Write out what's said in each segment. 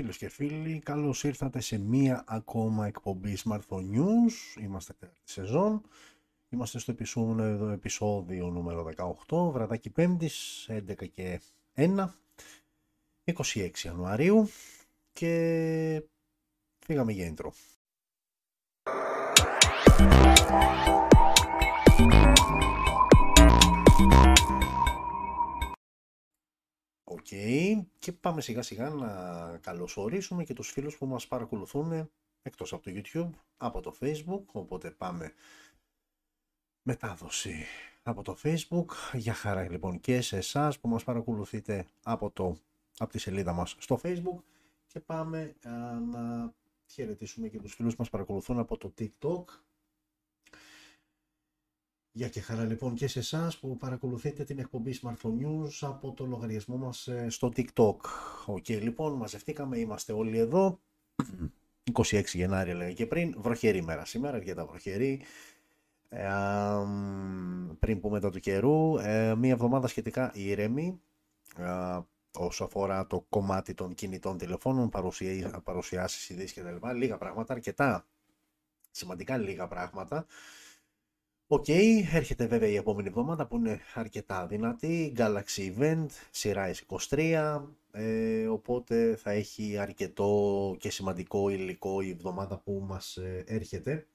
Φίλες και φίλοι, καλώς ήρθατε σε μία ακόμα εκπομπή Smartphone News. Είμαστε τέταρτη σεζόν. Είμαστε στο επεισόδιο, επεισόδιο νούμερο 18, βραδάκι 5ης, 11 και 1, 26 Ιανουαρίου και φύγαμε για intro. Οκ. Και πάμε σιγά σιγά να καλωσορίσουμε και τους φίλους που μας παρακολουθούν εκτός από το YouTube, από το Facebook. Οπότε πάμε μετάδοση από το Facebook. Γεια χαρά λοιπόν και σε εσάς που μας παρακολουθείτε από, το, από τη σελίδα μας στο Facebook. Και πάμε α, να χαιρετήσουμε και τους φίλους που μας παρακολουθούν από το TikTok Γεια και χαρά λοιπόν και σε εσάς που παρακολουθείτε την εκπομπή Smartphone News από το λογαριασμό μας ε, στο TikTok. Ok okay, λοιπόν, μαζευτήκαμε, είμαστε όλοι εδώ. 26 Γενάρη έλεγα και πριν, βροχερή ημέρα σήμερα, αρκετά βροχερή. Ε, πριν πούμε το του καιρού, ε, μία εβδομάδα σχετικά ήρεμη ε, όσο αφορά το κομμάτι των κινητών τηλεφώνων, παρουσιάσεις, παρουσιάσεις ειδήσεις κτλ. Λίγα πράγματα, αρκετά σημαντικά λίγα πράγματα. Ok, okay, έρχεται βέβαια η επόμενη εβδομάδα που είναι αρκετά δυνατή, Galaxy Event, σειρά S23, ε, οπότε θα έχει αρκετό και σημαντικό υλικό η εβδομάδα που μας ε, έρχεται.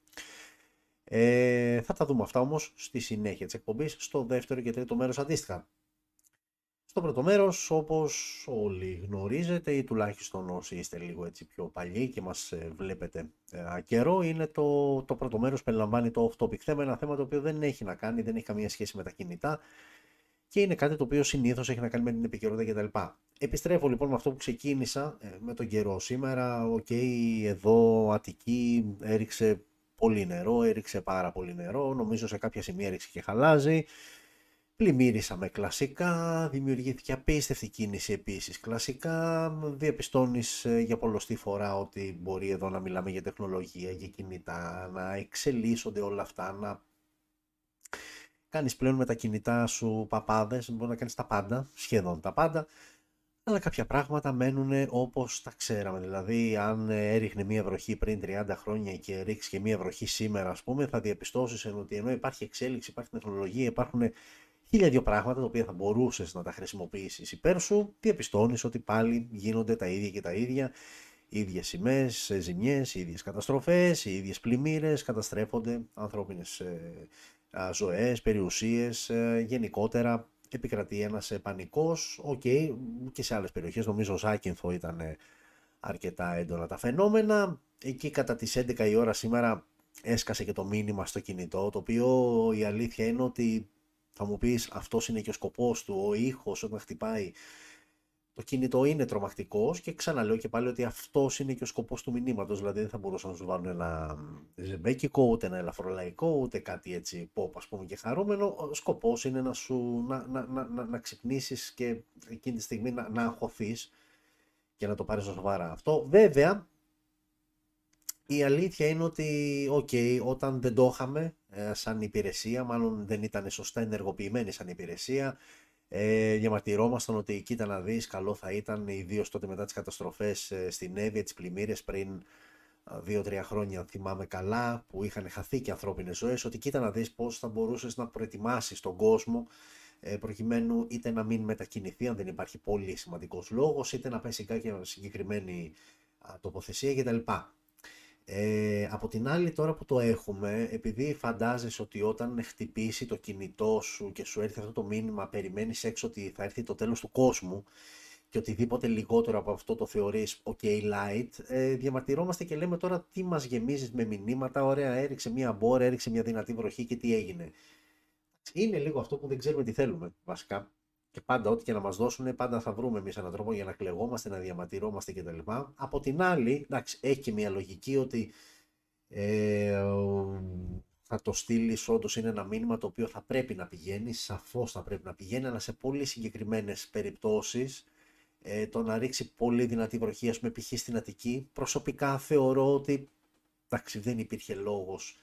Ε, θα τα δούμε αυτά όμως στη συνέχεια της εκπομπής, στο δεύτερο και τρίτο μέρος αντίστοιχα. Στο πρώτο μέρος, όπως όλοι γνωρίζετε ή τουλάχιστον όσοι είστε λίγο έτσι πιο παλιοί και μας ε, βλέπετε ε, καιρό, είναι το, το πρώτο μέρος που περιλαμβάνει το off-topic θέμα, ένα θέμα το οποίο δεν έχει να κάνει, δεν έχει καμία σχέση με τα κινητά και είναι κάτι το οποίο συνήθως έχει να κάνει με την επικαιρότητα κτλ. Επιστρέφω λοιπόν με αυτό που ξεκίνησα ε, με τον καιρό σήμερα. Ok, okay, εδώ Αττική έριξε πολύ νερό, έριξε πάρα πολύ νερό. Νομίζω σε κάποια σημεία έριξε και χαλάζι. Πλημμυρίσαμε κλασικά, δημιουργήθηκε απίστευτη κίνηση επίσης κλασικά, διαπιστώνεις ε, για πολλοστή φορά ότι μπορεί εδώ να μιλάμε για τεχνολογία, για κινητά, να εξελίσσονται όλα αυτά, να κάνεις πλέον με τα κινητά σου παπάδες, μπορεί να κάνεις τα πάντα, σχεδόν τα πάντα, αλλά κάποια πράγματα μένουν όπως τα ξέραμε. Δηλαδή, αν έριχνε μία βροχή πριν 30 χρόνια και ρίξεις και μία βροχή σήμερα, ας πούμε, θα διαπιστώσεις ότι ενώ υπάρχει εξέλιξη, υπάρχει τεχνολογία, υπάρχουν χίλια δύο πράγματα τα οποία θα μπορούσες να τα χρησιμοποιήσεις υπέρ σου, διαπιστώνεις ότι πάλι γίνονται τα ίδια και τα ίδια, οι ίδιες σημαίες, ζημιές, οι ίδιες καταστροφές, οι ίδιες πλημμύρες, καταστρέφονται ανθρώπινες ε, ζωές, περιουσίες, ε, γενικότερα. Επικρατεί ένας ε, πανικός, ok, okay, και σε άλλες περιοχές, νομίζω στη Ζάκυνθο ήταν αρκετά έντονα τα φαινόμενα, εκεί κατά τις 11 η ώρα σήμερα έσκασε και το μήνυμα στο κινητό, το οποίο η αλήθεια είναι ότι θα μου πεις αυτός είναι και ο σκοπός του, ο ήχος όταν χτυπάει. Το κινητό είναι τρομακτικός και ξαναλέω και πάλι ότι αυτός είναι και ο σκοπός του μηνύματος. Δηλαδή δεν θα μπορούσαν να σου βάλουν ένα ζεμπέκικο, ούτε ένα ελαφρολαϊκό, ούτε κάτι έτσι pop, ας πούμε, και χαρούμενο. Ο σκοπός είναι να σου να, να, να, να, να ξυπνήσεις και εκείνη τη στιγμή να, να αγχωθείς και να το πάρεις σοβαρά αυτό. Βέβαια, η αλήθεια είναι ότι, οκ, όταν δεν το είχαμε ε, σαν υπηρεσία, μάλλον δεν ήταν σωστά ενεργοποιημένη σαν υπηρεσία, ε, διαμαρτυρόμασταν ότι κοίτα να δεις, καλό θα ήταν, ιδίως τότε μετά τις καταστροφές ε, στην Εύβοια, τις πλημμύρες πριν δύο-τρία χρόνια, αν θυμάμαι καλά, που είχαν χαθεί και ανθρώπινες ζωές, ότι κοίτα να δεις πώς θα μπορούσες να προετοιμάσεις τον κόσμο ε, προκειμένου είτε να μην μετακινηθεί αν δεν υπάρχει πολύ σημαντικός λόγος, είτε να πέσει κάποια συγκεκριμένη τοποθεσία κτλ. Ε, από την άλλη τώρα που το έχουμε, επειδή φαντάζεσαι ότι όταν χτυπήσει το κινητό σου και σου έρθει αυτό το μήνυμα, περιμένεις έξω ότι θα έρθει το τέλος του κόσμου και οτιδήποτε λιγότερο από αυτό το θεωρείς ok light, ε, διαμαρτυρόμαστε και λέμε τώρα τι μας γεμίζεις με μηνύματα, ωραία έριξε μια μπόρα, έριξε μια δυνατή βροχή και τι έγινε. Είναι λίγο αυτό που δεν ξέρουμε τι θέλουμε βασικά. Και πάντα, ό,τι και να μας δώσουν, πάντα θα βρούμε εμείς έναν τρόπο για να κλεγόμαστε, να διαμαρτυρόμαστε κτλ. Από την άλλη, εντάξει, έχει και μια λογική ότι ε, θα το στείλεις, όντως είναι ένα μήνυμα το οποίο θα πρέπει να πηγαίνει, σαφώς θα πρέπει να πηγαίνει, αλλά σε πολύ συγκεκριμένες περιπτώσεις ε, το να ρίξει πολύ δυνατή βροχή, ας πούμε, π.χ. στην Αττική, προσωπικά θεωρώ ότι εντάξει, δεν υπήρχε λόγος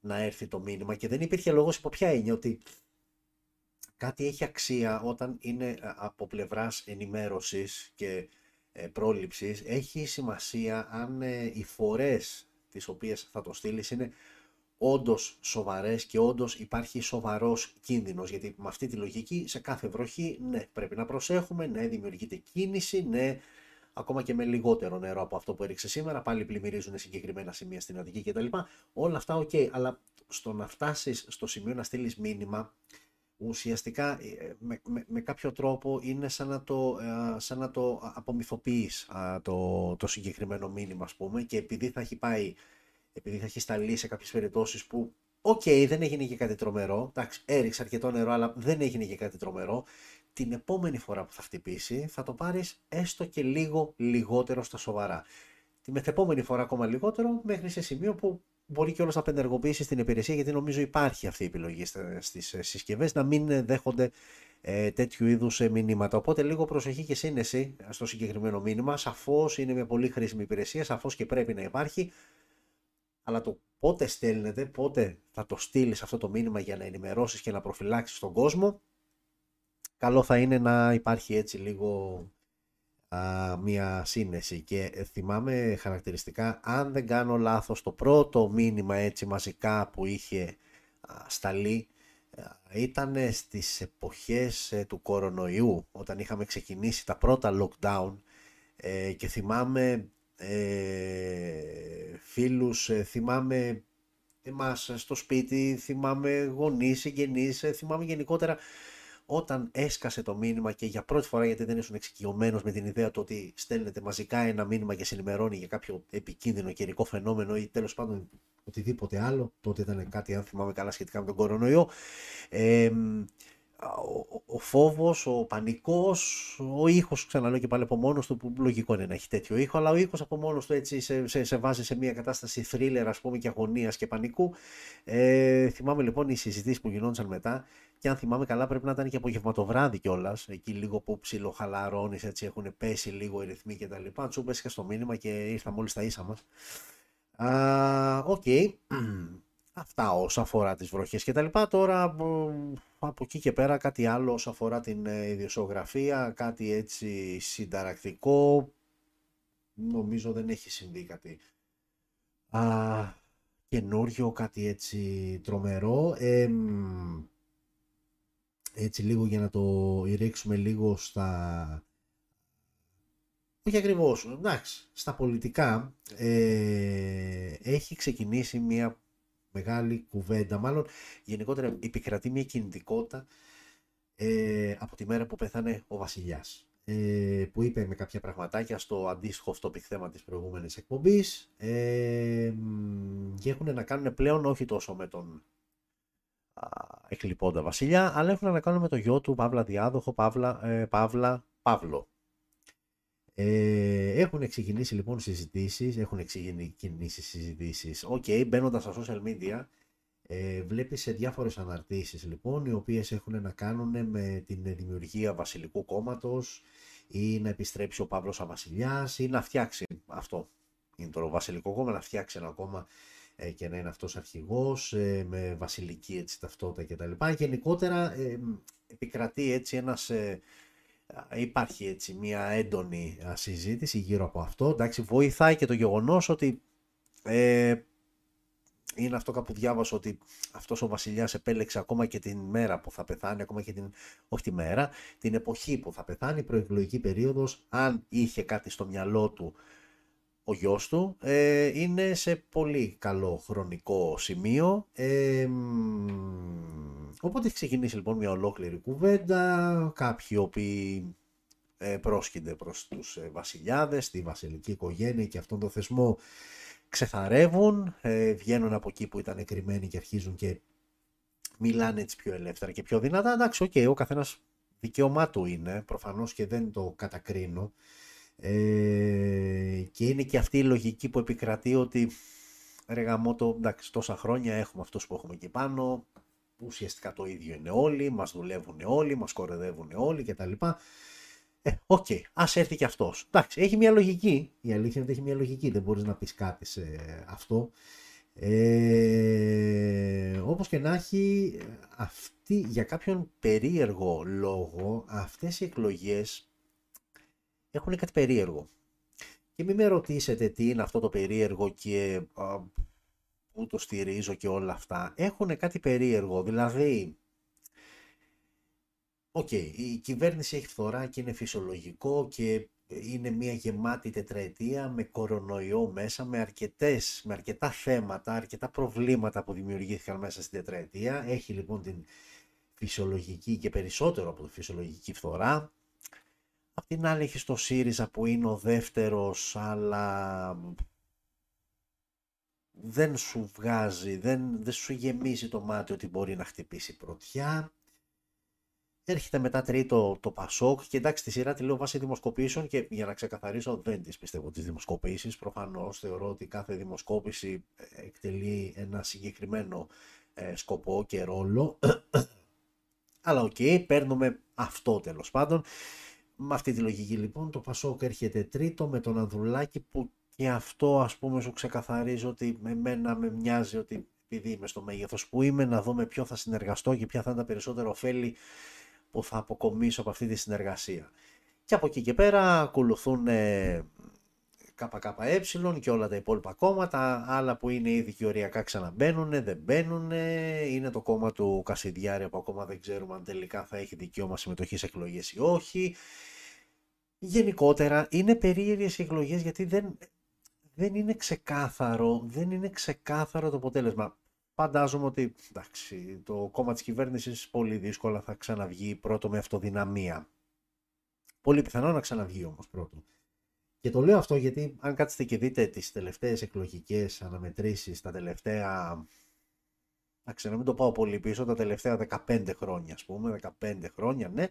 να έρθει το μήνυμα και δεν υπήρχε λόγος υπό ποια έννοια ότι κάτι έχει αξία όταν είναι ε, από πλευράς ενημέρωσης και ε, πρόληψης έχει σημασία αν ε, οι φορές τις οποίες θα το στείλεις είναι όντως σοβαρές και όντως υπάρχει σοβαρός κίνδυνος. Γιατί με αυτή τη λογική, σε κάθε βροχή, ναι, πρέπει να προσέχουμε, ναι, δημιουργείται κίνηση, ναι, ακόμα και με λιγότερο νερό από αυτό που έριξε σήμερα, πάλι πλημμυρίζουν συγκεκριμένα σημεία στην Αττική κτλ. Όλα αυτά, οκ, αλλά στο να φτάσεις στο σημείο να στείλεις μήνυμα, ουσιαστικά ε, με, με, με, κάποιο τρόπο είναι σαν να το, ε, σαν να το απομυθοποιείς το, το συγκεκριμένο μήνυμα ας πούμε και επειδή θα έχει πάει επειδή θα έχει σταλεί σε κάποιες περιπτώσεις που, ok, okay, δεν έγινε και κάτι τρομερό. Εντάξει, έριξε αρκετό νερό, αλλά δεν έγινε και κάτι τρομερό. Την επόμενη φορά που θα χτυπήσει, θα το πάρεις έστω και λίγο λιγότερο στα σοβαρά. Τη μεθεπόμενη φορά ακόμα λιγότερο, μέχρι σε σημείο που μπορεί και όλος να απενεργοποιήσει την υπηρεσία, γιατί νομίζω υπάρχει αυτή η επιλογή στις συσκευές να μην δέχονται ε, τέτοιου είδους ε, μηνύματα. Οπότε λίγο προσοχή και σύνεση στο συγκεκριμένο μήνυμα. Σαφώς είναι μια πολύ χρήσιμη υπηρεσία, σαφώς και πρέπει να υπάρχει αλλά το πότε στέλνετε, πότε θα το στείλεις αυτό το μήνυμα για να ενημερώσεις και να προφυλάξεις τον κόσμο, καλό θα είναι να υπάρχει έτσι λίγο α, μια σύνεση και θυμάμαι χαρακτηριστικά αν δεν κάνω λάθος το πρώτο μήνυμα έτσι μαζικά που είχε α, σταλεί ήταν στις εποχές ε, του κορονοϊού όταν είχαμε ξεκινήσει τα πρώτα lockdown ε, και θυμάμαι ε, φίλους, ε, θυμάμαι εμάς στο σπίτι, θυμάμαι γονείς, συγγενείς, ε, θυμάμαι γενικότερα όταν έσκασε το μήνυμα και για πρώτη φορά γιατί δεν ήσουν εξοικειωμένος με την ιδέα του ότι στέλνετε μαζικά ένα μήνυμα και συνημερώνει για κάποιο επικίνδυνο καιρικό φαινόμενο ή τέλος πάντων οτιδήποτε άλλο, τότε ήταν κάτι αν θυμάμαι καλά σχετικά με τον κορονοϊό, ε, ο, ο φόβος, ο πανικός, ο ήχος, ξαναλέω και πάλι από μόνος του, που λογικό είναι να έχει τέτοιο ήχο, αλλά ο ήχος από μόνος του έτσι σε, σε, σε βάζει σε μια κατάσταση thriller ας πούμε και αγωνίας και πανικού. Ε, θυμάμαι λοιπόν οι συζητήσεις που γινόντουσαν μετά και αν θυμάμαι καλά πρέπει να ήταν και απογευματοβράδυ κιόλας, εκεί λίγο που ψιλοχαλαρώνεις, έτσι έχουν πέσει λίγο οι ρυθμοί και τα λοιπά. Τσουπ και στο μήνυμα και ήρθαμε όλοι στα ίσα μας. Ok. Okay. Αυτά όσα αφορά τις βροχές και τα λοιπά. Τώρα από εκεί και πέρα κάτι άλλο όσο αφορά την ε, ειδησεογραφία, κάτι έτσι συνταρακτικό. Νομίζω δεν έχει συμβεί κάτι α, καινούριο, κάτι έτσι τρομερό. έτσι λίγο για να το ρίξουμε λίγο στα... Όχι ακριβώς, εντάξει, στα πολιτικά ε, έχει ξεκινήσει μια μεγάλη κουβέντα. Μάλλον γενικότερα επικρατεί μια κινητικότητα ε, από τη μέρα που πεθάνε ο βασιλιάς. Ε, που είπε με κάποια πραγματάκια στο αντίστοιχο topic θέμα της προηγούμενης εκπομπής ε, και έχουν να κάνουν πλέον όχι τόσο με τον α, εκλιπόντα βασιλιά αλλά έχουν να κάνουν με το γιο του Παύλα Διάδοχο Παύλα, ε, Παύλα Παύλο ε, έχουν ξεκινήσει λοιπόν συζητήσεις, έχουν ξεκινήσει συζητήσεις. Ok, okay, μπαίνοντας στα social media, ε, βλέπεις σε διάφορες αναρτήσεις λοιπόν, οι οποίες έχουν να κάνουν με την δημιουργία βασιλικού κόμματος ή να επιστρέψει ο Παύλος βασιλιάς ή να φτιάξει αυτό. Είναι το βασιλικό κόμμα, να φτιάξει ένα κόμμα ε, και να είναι αυτός αρχηγός ε, με βασιλική έτσι, ταυτότητα κτλ. Γενικότερα ε, επικρατεί έτσι ένας ε, υπάρχει έτσι μια έντονη συζήτηση γύρω από αυτό. Εντάξει, βοηθάει και το γεγονός ότι ε, είναι αυτό κάπου διάβασα ότι αυτός ο βασιλιάς επέλεξε ακόμα και την μέρα που θα πεθάνει, ακόμα και την, όχι τη μέρα, την εποχή που θα πεθάνει, η προεκλογική περίοδος, αν είχε κάτι στο μυαλό του ο γιος του, ε, είναι σε πολύ καλό χρονικό σημείο. Ε, οπότε έχει ξεκινήσει λοιπόν μια ολόκληρη κουβέντα, κάποιοι οποίοι ε, πρόσκεινται προς τους ε, βασιλιάδες, τη βασιλική οικογένεια και αυτόν τον θεσμό ξεθαρεύουν, ε, βγαίνουν από εκεί που ήταν κρυμμένοι και αρχίζουν και μιλάνε έτσι πιο ελεύθερα και πιο δυνατά. Εντάξει, ok, okay, ο καθένας δικαίωμά του είναι, προφανώς και δεν το κατακρίνω. Ε, και είναι και αυτή η λογική που επικρατεί ότι ρε γαμώτο, εντάξει, τόσα χρόνια έχουμε αυτούς που έχουμε εκεί πάνω, ουσιαστικά το ίδιο είναι όλοι, μας δουλεύουν όλοι, μας κοροϊδεύουν όλοι κτλ. Ε, ok, okay, ας έρθει και αυτός. Εντάξει, έχει μια λογική, η αλήθεια είναι ότι έχει μια λογική, δεν μπορείς να πεις κάτι σε αυτό. Ε, όπως και να έχει, αυτή, για κάποιον περίεργο λόγο, αυτές οι εκλογές έχουν κάτι περίεργο. Και μην με ρωτήσετε τι είναι αυτό το περίεργο και α, πού το στηρίζω και όλα αυτά. Έχουν κάτι περίεργο, δηλαδή... Ok, okay, η κυβέρνηση έχει φθορά και είναι φυσιολογικό και είναι μια γεμάτη τετραετία με κορονοϊό μέσα, με, αρκετές, με αρκετά θέματα, αρκετά προβλήματα που δημιουργήθηκαν μέσα στην τετραετία. Έχει λοιπόν την φυσιολογική και περισσότερο από τη φυσιολογική φθορά. Απ' την άλλη έχεις το ΣΥΡΙΖΑ που είναι ο δεύτερος, αλλά δεν σου βγάζει, δεν, δεν σου γεμίζει το μάτι ότι μπορεί να χτυπήσει πρωτιά. Έρχεται μετά τρίτο το Πασόκ και εντάξει τη σειρά τη λέω βάσει δημοσκοπήσεων και για να ξεκαθαρίσω δεν τις πιστεύω τις δημοσκοπήσεις. Προφανώς θεωρώ ότι κάθε δημοσκόπηση ε, εκτελεί ένα συγκεκριμένο ε, σκοπό και ρόλο. Αλλά ok, okay, παίρνουμε αυτό τέλος πάντων. Με αυτή τη λογική λοιπόν το Πασόκ έρχεται τρίτο με τον Ανδρουλάκη που και αυτό ας πούμε σου ξεκαθαρίζει ότι εμένα με νοιάζει ότι επειδή είμαι στο μέγεθος που είμαι να δούμε ποιο θα συνεργαστώ και ποια θα είναι τα περισσότερα οφέλη που θα αποκομίσω από αυτή τη συνεργασία. Και από εκεί και πέρα ακολουθούν ε, ΚΚΕ και όλα τα υπόλοιπα κόμματα, άλλα που είναι ήδη και οριακά ξαναμπαίνουν, δεν μπαίνουν, είναι το κόμμα του Κασιδιάρη που ακόμα δεν ξέρουμε αν τελικά θα έχει δικαίωμα συμμετοχής σε εκλογές ή όχι. Γενικότερα είναι περίεργες οι εκλογές γιατί δεν, δεν είναι ξεκάθαρο, δεν είναι ξεκάθαρο το αποτέλεσμα. Φαντάζομαι ότι εντάξει, το κόμμα της κυβέρνησης πολύ δύσκολα θα ξαναβγεί πρώτο με αυτοδυναμία. Πολύ πιθανό να ξαναβγεί όμως πρώτο. Και το λέω αυτό γιατί αν κάτσετε και δείτε τις τελευταίες εκλογικές αναμετρήσεις, τα τελευταία, εντάξει να μην το πάω πολύ πίσω, τα τελευταία 15 χρόνια ας πούμε, 15 χρόνια ναι,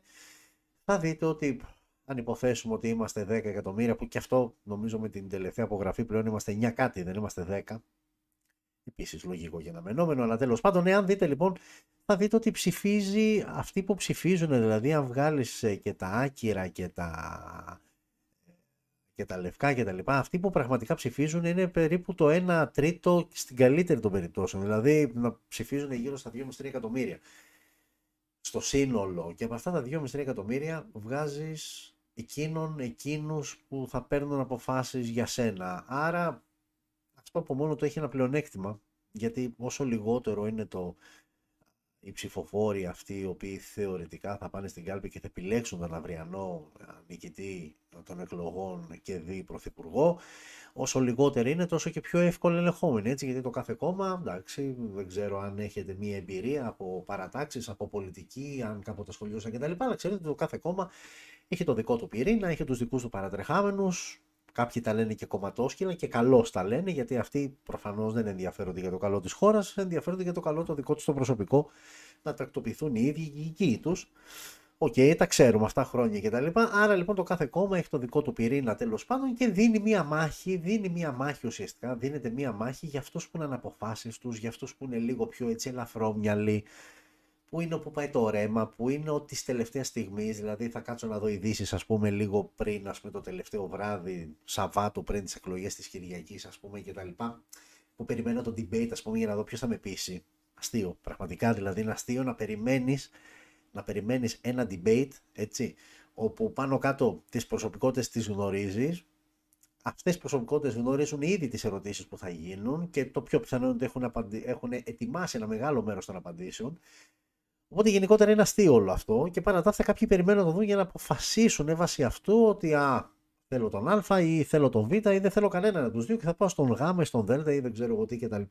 θα δείτε ότι αν υποθέσουμε ότι είμαστε 10 εκατομμύρια, που και αυτό νομίζω με την τελευταία απογραφή πλέον είμαστε 9 κάτι, δεν είμαστε 10, Επίσης λογικό για αναμενόμενο, αλλά τέλος πάντων, εάν δείτε λοιπόν, θα δείτε ότι ψηφίζει αυτοί που ψηφίζουν, δηλαδή αν βγάλεις ε, και τα άκυρα και τα, και τα λευκά και τα λοιπά, αυτοί που πραγματικά ψηφίζουν είναι περίπου το 1 τρίτο στην καλύτερη των περιπτώσεων. Δηλαδή να ψηφίζουν γύρω στα 2,5-3 εκατομμύρια στο σύνολο. Και από αυτά τα 2,5-3 εκατομμύρια βγάζεις εκείνον, εκείνους που θα παίρνουν αποφάσεις για σένα. Άρα αυτό από μόνο του έχει ένα πλεονέκτημα, γιατί όσο λιγότερο είναι το, οι ψηφοφόροι αυτοί οι οποίοι θεωρητικά θα πάνε στην κάλπη και θα επιλέξουν τον αυριανό νικητή των εκλογών και δι πρωθυπουργό, όσο λιγότερο είναι τόσο και πιο εύκολο ελεγχόμενοι, έτσι, γιατί το κάθε κόμμα, εντάξει, δεν ξέρω αν έχετε μία εμπειρία από παρατάξεις, από πολιτική, αν κάποτε ασχολιόσα κτλ. Αλλά ξέρετε ότι το κάθε κόμμα έχει το δικό του πυρήνα, έχει τους δικούς του παρατρεχάμενους, Κάποιοι τα λένε και κομματόσκυλα και καλώς τα λένε, γιατί αυτοί προφανώς δεν ενδιαφέρονται για το καλό της χώρας, ενδιαφέρονται για το καλό το δικό τους το προσωπικό, να τακτοποιηθούν οι ίδιοι, οι δικοί τους. Ok, okay, τα ξέρουμε αυτά χρόνια κτλ. Άρα λοιπόν το κάθε κόμμα έχει το δικό του πυρήνα τέλος πάντων και δίνει μία μάχη, δίνει μία μάχη ουσιαστικά, δίνεται μία μάχη για αυτούς που είναι αναποφάσιστους, για αυτούς που είναι λίγο πιο έτσι ελαφρόμυαλοι, Πού είναι όπου πάει το ρέμα, που είναι ότι της τελευταίας στιγμής, δηλαδή θα κάτσω να δω ειδήσεις, ας πούμε, λίγο πριν, ας πούμε, το τελευταίο βράδυ, Σαββάτο πριν τις εκλογές της Κυριακής, ας πούμε, κτλ. Που περιμένω το debate, ας πούμε, για να δω ποιος θα με πείσει. Αστείο. Πραγματικά δηλαδή είναι αστείο να περιμένεις να περιμένεις ένα debate, έτσι, όπου πάνω κάτω τις προσωπικότητες τις γνωρίζεις, αυτές οι προσωπικότητες γνωρίζουν ήδη τις ερωτήσεις που θα γίνουν και το πιο πιθανό είναι ότι έχουν, έχουν ετοιμάσει ένα μεγάλο μέρος των απαντήσεων Οπότε γενικότερα είναι αστείο όλο αυτό και παρά τα αυτά κάποιοι περιμένουν να το δουν για να αποφασίσουν βάσει αυτού ότι α, θέλω τον Α ή θέλω τον Β ή δεν θέλω κανέναν από τους δύο και θα πάω στον Γ ή στον Δ ή δεν ξέρω εγώ τι κτλ.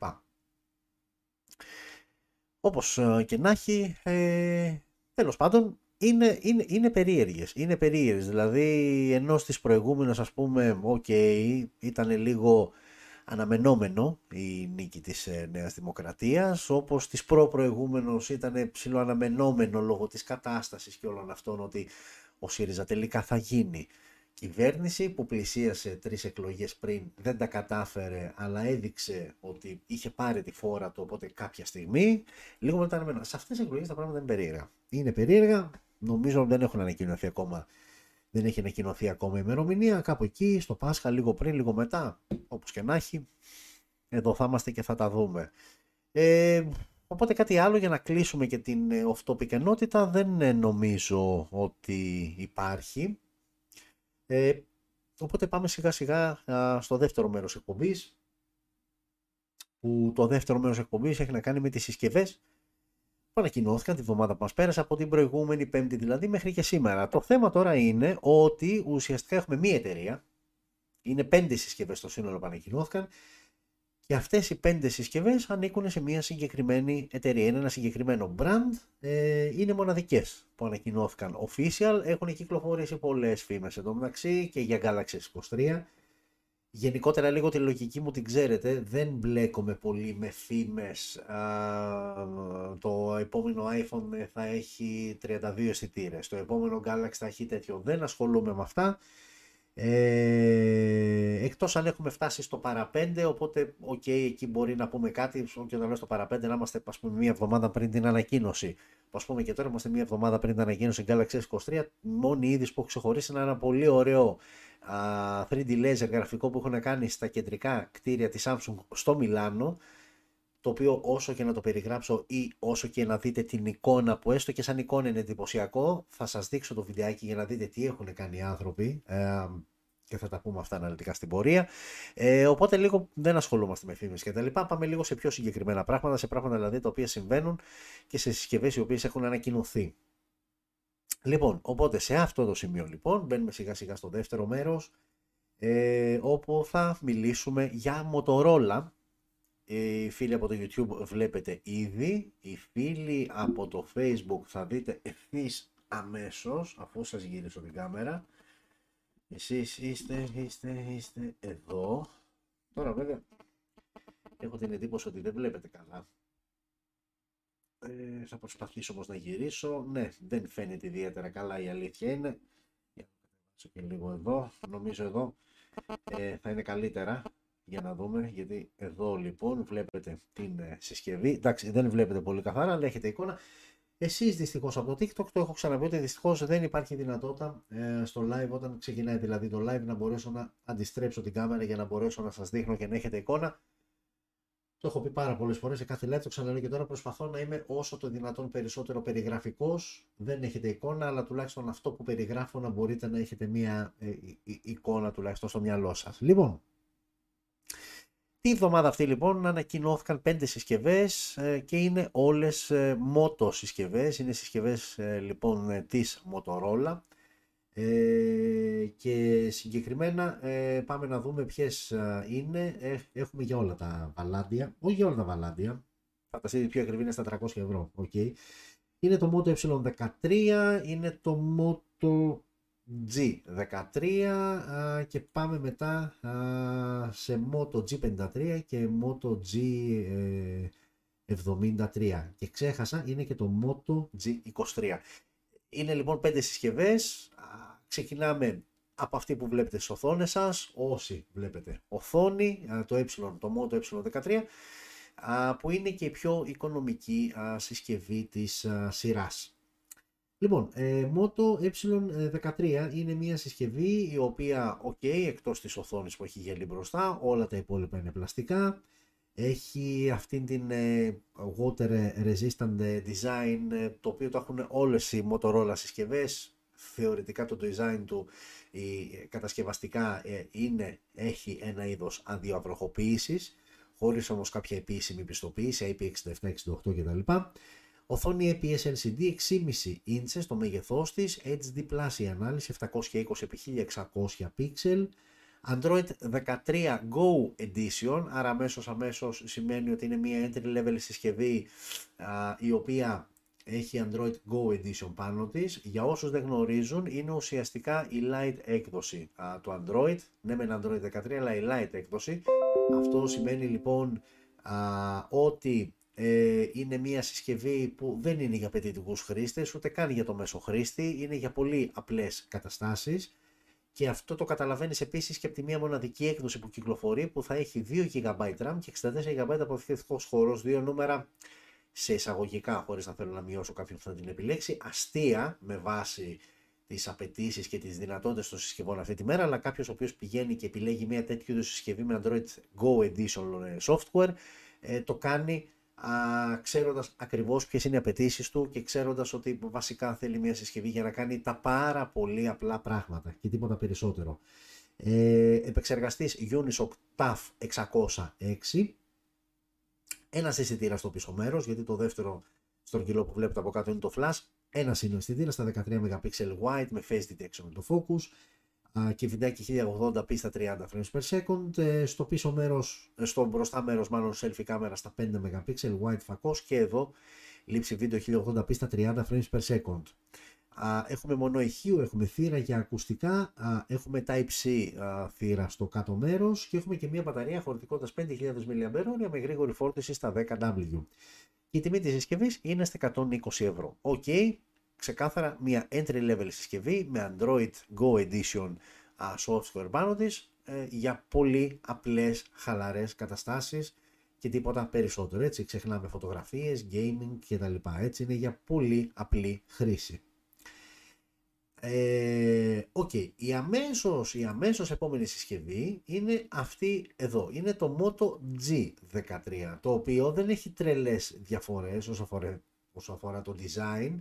Όπως ε, και να έχει, ε, τέλος πάντων είναι, είναι, είναι περίεργες. Είναι περίεργες. Δηλαδή ενώ στις προηγούμενες ας πούμε, ok, okay, ήταν λίγο αναμενόμενο η νίκη της ε, Νέας Δημοκρατίας, όπως της προ-προηγούμενος ήταν ψηλοαναμενόμενο λόγω της κατάστασης και όλων αυτών ότι ο ΣΥΡΙΖΑ τελικά θα γίνει κυβέρνηση που πλησίασε τρεις εκλογές πριν, δεν τα κατάφερε, αλλά έδειξε ότι είχε πάρει τη φόρα του, οπότε κάποια στιγμή, λίγο μετά αναμενόμενο. Σε αυτές τις εκλογές τα πράγματα είναι περίεργα. Είναι περίεργα, νομίζω δεν έχουν ανακοινωθεί ακόμα δεν έχει ανακοινωθεί ακόμα η ημερομηνία, κάπου εκεί, στο Πάσχα, λίγο πριν, λίγο μετά, όπως και να έχει, εδώ θα είμαστε και θα τα δούμε. Ε, οπότε κάτι άλλο για να κλείσουμε και την off-topic ενότητα δεν νομίζω ότι υπάρχει. Ε, οπότε πάμε σιγά σιγά στο δεύτερο μέρος εκπομπής που το δεύτερο μέρος εκπομπής έχει να κάνει με τις συσκευές που ανακοινώθηκαν τη βδομάδα που μας πέρασε από την προηγούμενη πέμπτη δηλαδή μέχρι και σήμερα. Το θέμα τώρα είναι ότι ουσιαστικά έχουμε μία εταιρεία, είναι πέντε συσκευές στο σύνολο που ανακοινώθηκαν και αυτές οι πέντε συσκευές ανήκουν σε μια συγκεκριμένη εταιρεία. Είναι ένα συγκεκριμένο brand, ε, είναι μοναδικές που ανακοινώθηκαν official, έχουν κυκλοφορήσει πολλές φήμες εντωμεταξύ και για Galaxy S23 Γενικότερα λίγο τη λογική μου την ξέρετε, δεν μπλέκομαι πολύ με φήμες. το επόμενο iPhone θα έχει 32 αισθητήρες. το επόμενο Galaxy θα έχει τέτοιο. Δεν ασχολούμαι με αυτά. Ε, εκτός αν έχουμε φτάσει στο παρά 5, οπότε οκ, εκεί μπορεί να πούμε κάτι, και όταν λέω στο παρά 5 να είμαστε ας πούμε μία εβδομάδα πριν την ανακοίνωση. Ας πούμε και τώρα είμαστε μία εβδομάδα πριν την ανακοίνωση Galaxy S23, μόνη είδηση που έχω ξεχωρίσει είναι ένα πολύ ωραίο 3D laser γραφικό που έχουν κάνει στα κεντρικά κτίρια της Samsung στο Μιλάνο το οποίο όσο και να το περιγράψω ή όσο και να δείτε την εικόνα που έστω και σαν εικόνα είναι εντυπωσιακό θα σας δείξω το βιντεάκι για να δείτε τι έχουν κάνει οι άνθρωποι ε, και θα τα πούμε αυτά αναλυτικά στην πορεία. Ε, οπότε λίγο δεν ασχολούμαστε με φήμες και τα λοιπά. Πάμε λίγο σε πιο συγκεκριμένα πράγματα, σε πράγματα δηλαδή τα οποία συμβαίνουν και σε συσκευές οι οποίες έχουν ανακοινωθεί. Λοιπόν, οπότε σε αυτό το σημείο λοιπόν μπαίνουμε σιγά σιγά στο δεύτερο μέρος ε, όπου θα μιλήσουμε για Motorola. Οι φίλοι από το YouTube βλέπετε ήδη, οι φίλοι από το Facebook θα δείτε ευθύς αμέσως αφού σας γυρίσω την κάμερα. Εσείς είστε, είστε, είστε εδώ. Τώρα βέβαια έχω την εντύπωση ότι δεν βλέπετε καλά. Ε, θα προσπαθήσω όμως να γυρίσω. Ναι, δεν φαίνεται ιδιαίτερα καλά η αλήθεια είναι. Για να και λίγο εδώ. Νομίζω εδώ ε, θα είναι καλύτερα για να δούμε γιατί εδώ λοιπόν βλέπετε την ε, συσκευή. Εντάξει δεν βλέπετε πολύ καθαρά αλλά έχετε εικόνα. Εσείς δυστυχώς από το TikTok το έχω ξαναπεί ότι δυστυχώς δεν υπάρχει δυνατότητα ε, στο live όταν ξεκινάει δηλαδή το live να μπορέσω να αντιστρέψω την κάμερα για να μπορέσω να σας δείχνω και να έχετε εικόνα. Το έχω πει πάρα πολλές φορές σε κάθε live, το ξαναλέω και τώρα. Προσπαθώ να είμαι όσο το δυνατόν περισσότερο περιγραφικός. Δεν έχετε εικόνα, αλλά τουλάχιστον αυτό που περιγράφω να μπορείτε να έχετε μία ε, εικόνα τουλάχιστον στο μυαλό σας. Λοιπόν, τη εβδομάδα αυτή λοιπόν ανακοινώθηκαν πέντε συσκευές ε, και είναι όλες ε, moto συσκευέ. Είναι συσκευές ε, λοιπόν ε, της Motorola. Ε, και συγκεκριμένα ε, πάμε να δούμε ποιες ε, είναι. Ε, έχουμε για όλα τα βαλάντια, όχι για όλα τα βαλάντια. Φανταστείτε πιο ακριβή είναι στα 300 ευρώ. Okay. Είναι το Moto E13, είναι το Moto G13 και πάμε μετά σε Moto G53 και Moto G73 και ξέχασα είναι και το Moto G23 είναι λοιπόν πέντε συσκευές. Ξεκινάμε από αυτή που βλέπετε στις οθόνες σας, όσοι βλέπετε οθόνη, το ε, το Moto ε13, που είναι και η πιο οικονομική συσκευή της σειράς. Λοιπόν, ε, Moto E13 είναι μια συσκευή η οποία, ok, εκτός της οθόνης που έχει γέλη μπροστά, όλα τα υπόλοιπα είναι πλαστικά, έχει αυτήν την ε, water resistant design ε, το οποίο το έχουν όλες οι Motorola συσκευές θεωρητικά το design του η, κατασκευαστικά ε, είναι, έχει ένα είδος αντιαβροχοποίησης χωρίς όμως κάποια επίσημη πιστοποίηση IP67, 68 κτλ. Οθόνη IPS LCD 6,5 ίντσες το μέγεθός της, HD Plus η ανάλυση 720x1600 pixel, Android 13 Go Edition, άρα αμέσως αμέσως σημαίνει ότι είναι μια entry level συσκευή η οποία έχει Android Go Edition πάνω της. Για όσους δεν γνωρίζουν είναι ουσιαστικά η light έκδοση α, του Android, ναι με Android 13 αλλά η light έκδοση. Αυτό σημαίνει λοιπόν ότι ε, είναι μια συσκευή που δεν είναι για παιδιτικούς χρήστες ούτε καν για το μέσο χρήστη, είναι για πολύ απλές καταστάσεις και αυτό το καταλαβαίνεις επίσης και από τη μία μοναδική έκδοση που κυκλοφορεί που θα έχει 2 GB RAM και 64 GB αποθηκευτικός χώρος, δύο νούμερα σε εισαγωγικά χωρίς να θέλω να μειώσω κάποιον που θα την επιλέξει, αστεία με βάση τις απαιτήσεις και τις δυνατότητες των συσκευών αυτή τη μέρα, αλλά κάποιος ο οποίος πηγαίνει και επιλέγει μια τέτοιου είδους συσκευή με Android Go Edition software, ε, το κάνει α, ξέροντας ακριβώς ποιες είναι οι απαιτήσεις του και ξέροντας ότι βασικά θέλει μια συσκευή για να κάνει τα πάρα πολύ απλά πράγματα και τίποτα περισσότερο. Ε, επεξεργαστής Unisoc TAF 606, ένας αισθητήρας στο πίσω μέρος, γιατί το δεύτερο στρογγυλό που βλέπετε από κάτω είναι το flash, ένας είναι ο αισθητήρα στα 13 MP wide με face detection το focus, και βιντεάκι 1080p στα 30 frames per second. Ε, στο πίσω μέρος, ε, στο μπροστά μέρος μάλλον selfie κάμερα στα 5 MP wide φακός και εδώ λήψη βίντεο 1080p στα 30 frames per second. Έχουμε μόνο ηχείο, έχουμε θύρα για ακουστικά, έχουμε Type-C θύρα στο κάτω μέρος και έχουμε και μια μπαταρία χωρητικότητας 5.000 mAh με γρήγορη φόρτιση στα 10W. η τιμή της συσκευής είναι στα 120 ευρώ. Οκ, ξεκάθαρα μια entry level συσκευή με Android Go Edition software πάνω της ε, για πολύ απλές χαλαρές καταστάσεις και τίποτα περισσότερο. Έτσι ξεχνάμε φωτογραφίες, gaming κτλ. Έτσι είναι για πολύ απλή χρήση. Ε, okay. η, αμέσως, η αμέσως επόμενη συσκευή είναι αυτή εδώ. Είναι το Moto G13, το οποίο δεν έχει τρελές διαφορές όσο αφορά, όσο αφορά το design.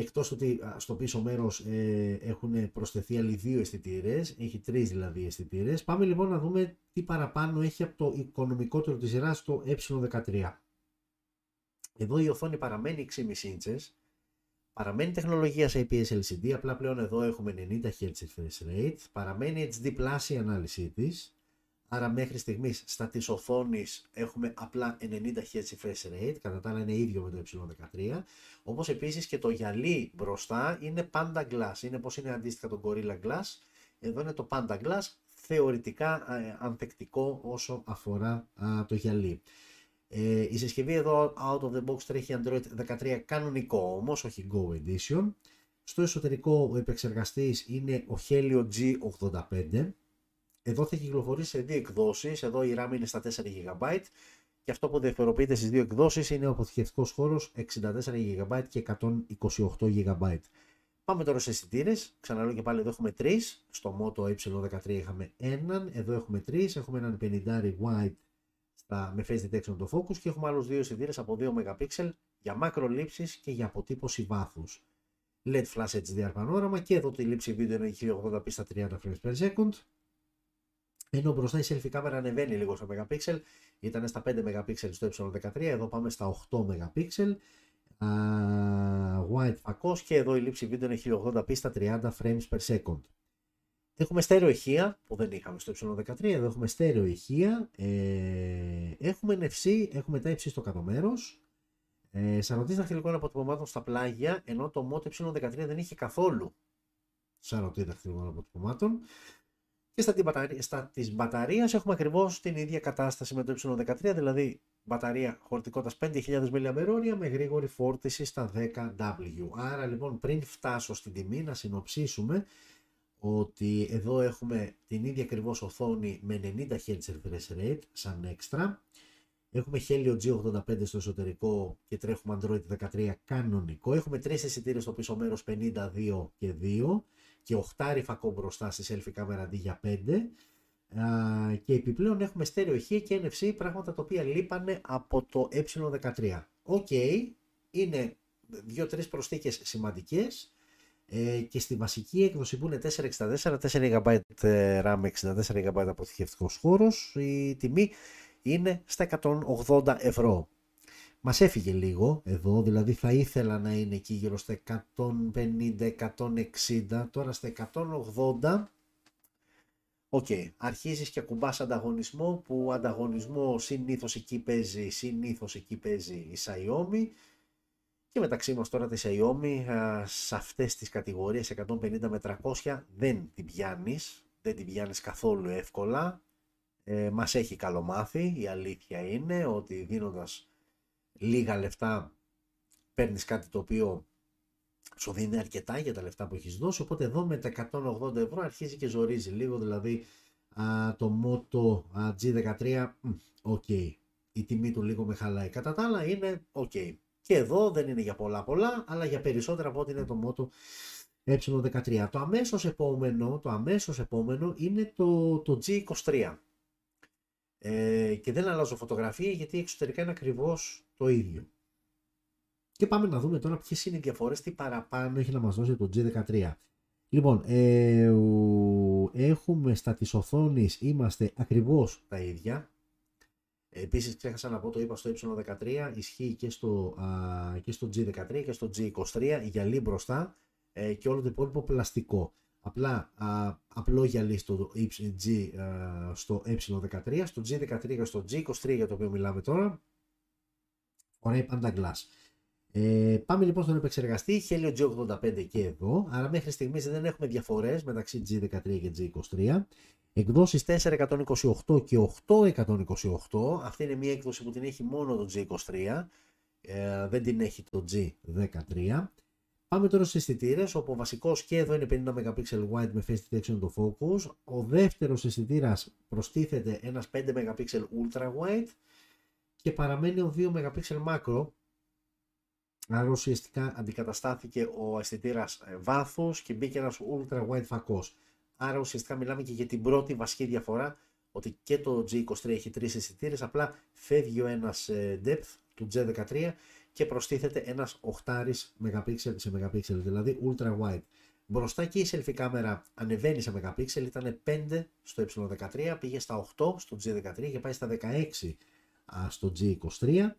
Εκτός ότι στο πίσω μέρος ε, έχουν προσθεθεί άλλοι δύο αισθητήρες, έχει τρεις δηλαδή αισθητήρες. Πάμε λοιπόν να δούμε τι παραπάνω έχει από το οικονομικότερο της σειράς το ε13. Εδώ η οθόνη παραμένει 6,5 inches, παραμένει τεχνολογία σε IPS LCD, απλά πλέον εδώ έχουμε 90 Hz refresh rate, παραμένει HD Plus η ανάλυση της, Άρα μέχρι στιγμής στα της οθόνης έχουμε απλά 90 Hz refresh rate, κατά τα άλλα είναι ίδιο με το ε13. Όπως επίσης και το γυαλί μπροστά είναι πάντα glass, είναι πως είναι αντίστοιχα το Gorilla Glass. Εδώ είναι το Panda Glass, θεωρητικά ε, ανθεκτικό όσο αφορά το γυαλί. Ε, η συσκευή εδώ out of the box τρέχει Android 13 κανονικό όμως, όχι Go Edition. Στο εσωτερικό ο επεξεργαστής είναι ο Helio G85 εδώ θα κυκλοφορήσει σε δύο εκδόσεις. Εδώ η RAM είναι στα 4 GB και αυτό που διαφοροποιείται στις δύο εκδόσεις είναι ο αποθηκευτικός χώρος 64 GB και 128 GB. Πάμε τώρα σε αισθητήρες. Ξαναλέω και πάλι εδώ έχουμε τρεις. Στο Moto E13 είχαμε έναν. Εδώ έχουμε τρεις. Έχουμε έναν 50 wide στα, με face detection το focus και έχουμε άλλους δύο αισθητήρες από 2 MP για μακρολήψεις και για αποτύπωση βάθους. LED flash HDR πανόραμα και εδώ τη λήψη βίντεο είναι 1080p στα 30 frames per second. Ενώ μπροστά η selfie κάμερα ανεβαίνει λίγο στα MP, ήταν στα 5 MP στο ε13, εδώ πάμε στα 8 MP. Uh, white φακός και εδώ η λήψη βίντεο είναι 1080p στα 30 frames per second. Έχουμε στέρεο ηχεία που δεν είχαμε στο ε13, εδώ έχουμε στέρεο ηχεία, ε, έχουμε NFC, έχουμε τα στο κάτω μέρος. Ε, σαρωτή δαχτυλικών αποτυπωμάτων στα πλάγια, ενώ το Moto ε13 δεν είχε καθόλου σαρωτή δαχτυλικών αποτυπωμάτων. Και στα, μπαταρία, στα της μπαταρίας έχουμε ακριβώς την ίδια κατάσταση με το Y13, δηλαδή μπαταρία χωρητικότητας 5.000 mAh με γρήγορη φόρτιση στα 10W. Άρα λοιπόν πριν φτάσω στην τιμή να συνοψίσουμε ότι εδώ έχουμε την ίδια ακριβώς οθόνη με 90 Hz refresh rate σαν έξτρα. Έχουμε Helio G85 στο εσωτερικό και τρέχουμε Android 13 κανονικό. Έχουμε τρεις αισθητήρες στο πίσω μέρος 50, 2 και 2 και 8 φακό μπροστά στη selfie κάμερα αντί για 5 και επιπλέον έχουμε στερεοηχεία και NFC πράγματα τα οποία λείπανε από το E13. Okay, είναι 2-3 προσθήκες σημαντικές ε, και στη βασική έκδοση που είναι 464, 4 GB RAM, 64 GB αποθηκευτικός χώρος η τιμή είναι στα 180 ευρώ. Μας έφυγε λίγο εδώ, δηλαδή θα ήθελα να είναι εκεί γύρω στα 150-160, τώρα στα 180. Okay, αρχίζεις και ακουμπάς ανταγωνισμό που ανταγωνισμό συνήθως εκεί παίζει, συνήθως εκεί παίζει η Xiaomi και μεταξύ μας τώρα τη Xiaomi σε αυτές τις κατηγορίες 150 με 300 δεν την πιάνεις, δεν την πιάνεις καθόλου εύκολα. Ε, μας έχει καλομάθει, η αλήθεια είναι ότι δίνοντας λίγα λεφτά παίρνεις κάτι το οποίο σου δίνει αρκετά για τα λεφτά που έχεις δώσει οπότε εδώ με τα 180 ευρώ αρχίζει και ζορίζει λίγο δηλαδή α, το Moto G13 okay, η τιμή του λίγο με χαλάει κατά τα άλλα είναι okay και εδώ δεν είναι για πολλά πολλά αλλά για περισσότερα από ό,τι είναι το Moto E13 το αμέσως επόμενο, το αμέσως επόμενο είναι το, το G23 ε, και δεν αλλάζω φωτογραφία γιατί εξωτερικά είναι ακριβώς το ίδιο. Και πάμε να δούμε τώρα ποιες είναι οι διαφορές, τι παραπάνω έχει να μας δώσει το G13. Λοιπόν, ε, έχουμε στα της οθόνης, είμαστε ακριβώς τα ίδια. Επίσης ξέχασα να πω, το είπα στο Y13, ισχύει και στο, α, και στο G13 και στο G23, γυαλί μπροστά ε, και όλο το υπόλοιπο πλαστικό. Απλά α, απλό γυαλί στο, G, α, στο E13, στο G13 και στο G23 για το οποίο μιλάμε τώρα, φοράει πάντα glass. Ε, πάμε λοιπόν στον επεξεργαστή Helio G85 και εδώ, άρα μέχρι στιγμής δεν έχουμε διαφορές μεταξύ G13 και G23. Εκδόσεις 428 και 828, αυτή είναι μια έκδοση που την έχει μόνο το G23, ε, δεν την έχει το G13. Πάμε τώρα στις αισθητήρες, όπου ο βασικός και εδώ είναι 50 MP wide με face detection το focus. Ο δεύτερος αισθητήρας προστίθεται ένας 5 MP ultra wide και παραμένει ο 2 MP macro Άρα ουσιαστικά αντικαταστάθηκε ο αισθητήρας ε, βάθου και μπήκε ένας ultra wide φακός. Άρα ουσιαστικά μιλάμε και για την πρώτη βασική διαφορά ότι και το G23 έχει τρεις αισθητήρες, απλά φεύγει ο ένας ε, depth του G13 και προστίθεται ένας 8 MP σε MP, δηλαδή ultra wide. Μπροστά και η selfie κάμερα ανεβαίνει σε MP, ήταν 5 στο ε13, πήγε στα 8 στο G13 και πάει στα 16 στο G23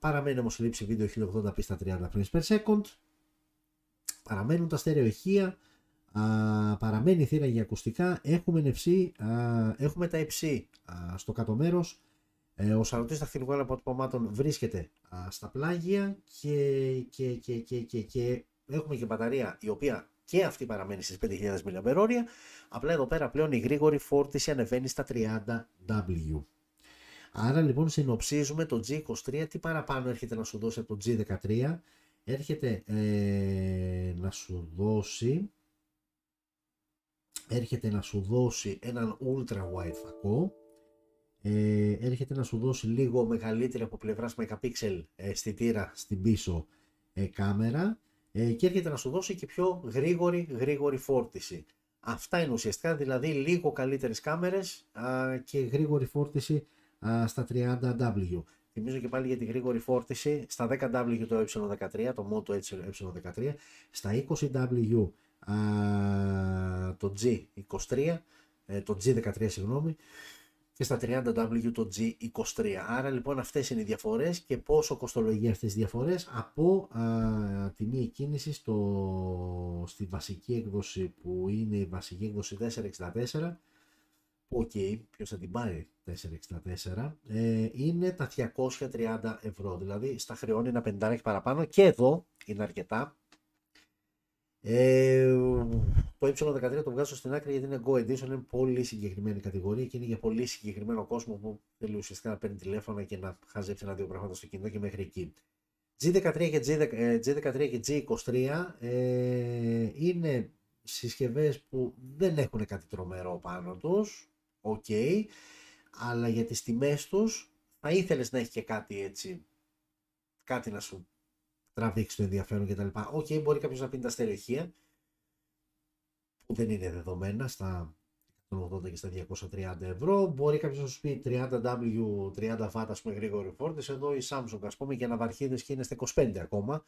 παραμένει όμως η λήψη βίντεο 1080p στα 30 frames per second. Παραμένουν τα στερεοεχεία. παραμένει η θύρα για ακουστικά. Έχουμε NFC, έχουμε τα υψί στο κάτω μέρος. Ε, ο σαρωτής δαχτυλικών αποτυπωμάτων βρίσκεται στα πλάγια και, και, και, και, και, και έχουμε και μπαταρία η οποία και αυτή παραμένει στις 5.000 mAh. Απλά εδώ πέρα πλέον η γρήγορη φόρτιση ανεβαίνει στα 30W. Άρα λοιπόν συνοψίζουμε το G23, τι παραπάνω έρχεται να σου δώσει από το G13, έρχεται ε, να σου δώσει έρχεται να σου δώσει έναν ultra wide φακό. Ε, έρχεται να σου δώσει λίγο μεγαλύτερη από πλευράς megapixel αισθητήρα στην πίσω ε, κάμερα. Ε, και έρχεται να σου δώσει και πιο γρήγορη γρήγορη φόρτιση. Αυτά είναι ουσιαστικά δηλαδή λίγο καλύτερες κάμερες α, και γρήγορη φόρτιση στα 30W. Θυμίζω και πάλι για τη γρήγορη φόρτιση στα 10W το ε13, το Moto ε13, στα 20W το G23, ε, το G13 συγγνώμη, και στα 30W το G23. Άρα λοιπόν αυτές είναι οι διαφορές και πόσο κοστολογεί αυτές οι διαφορές από α, τιμή εκκίνησης στο, στη βασική έκδοση που είναι η βασική έκδοση 464 Okay, ποιος θα την πάρει; 464, ε, είναι τα 230 ευρώ. Δηλαδή στα χρεώνει ένα πεντάρι παραπάνω και εδώ είναι αρκετά. Ε, το E13 το βγάζω στην άκρη γιατί είναι Go Edition, είναι πολύ συγκεκριμένη κατηγορία και είναι για πολύ συγκεκριμένο κόσμο που θέλει ουσιαστικά να παίρνει τηλέφωνα και να χαζέψει ένα-δύο πράγματα στο κινητό και μέχρι εκεί. G13 και, G13 και G23 ε, είναι συσκευές που δεν έχουν κάτι τρομερό πάνω τους οκ, αλλά για τις τιμές τους θα ήθελες να έχει και κάτι έτσι, κάτι να σου τραβήξει το ενδιαφέρον κτλ. Okay, μπορεί κάποιος να πει τα στερεοηχεία, που δεν είναι δεδομένα στα 180 και στα 230 ευρώ. Μπορεί κάποιος να σου πει 30W, 30W ας πούμε γρήγορη φόρτιση. Εδώ η Samsung ας πούμε για ναυαρχίδε και είναι στα 25 ακόμα.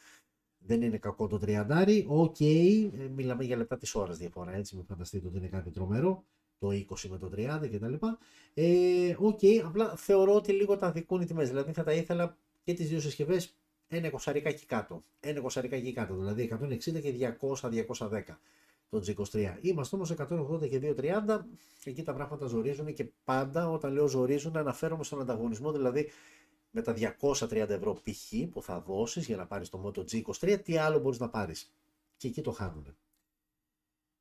Δεν είναι κακό το 30. Okay, ε, μιλάμε για λεπτά της ώρας διαφορά έτσι. Μην φανταστείτε ότι είναι κάτι τρομερό το 20 με το 30 κτλ. Ε, okay, απλά θεωρώ ότι λίγο τα αδικούν οι τιμές. Δηλαδή θα τα ήθελα και τις δύο συσκευές ένα εικοσαρικά εκεί κάτω. Ένα εικοσαρικά εκεί κάτω, δηλαδή 160 και 200-210 το G23. Είμαστε όμως 180 και 230, εκεί τα πράγματα ζορίζουν και πάντα όταν λέω ζορίζουν αναφέρομαι στον ανταγωνισμό, δηλαδή με τα 230 ευρώ π.χ. που θα δώσεις για να πάρεις το Moto G23, τι άλλο μπορείς να πάρεις. Και εκεί το χάνουν.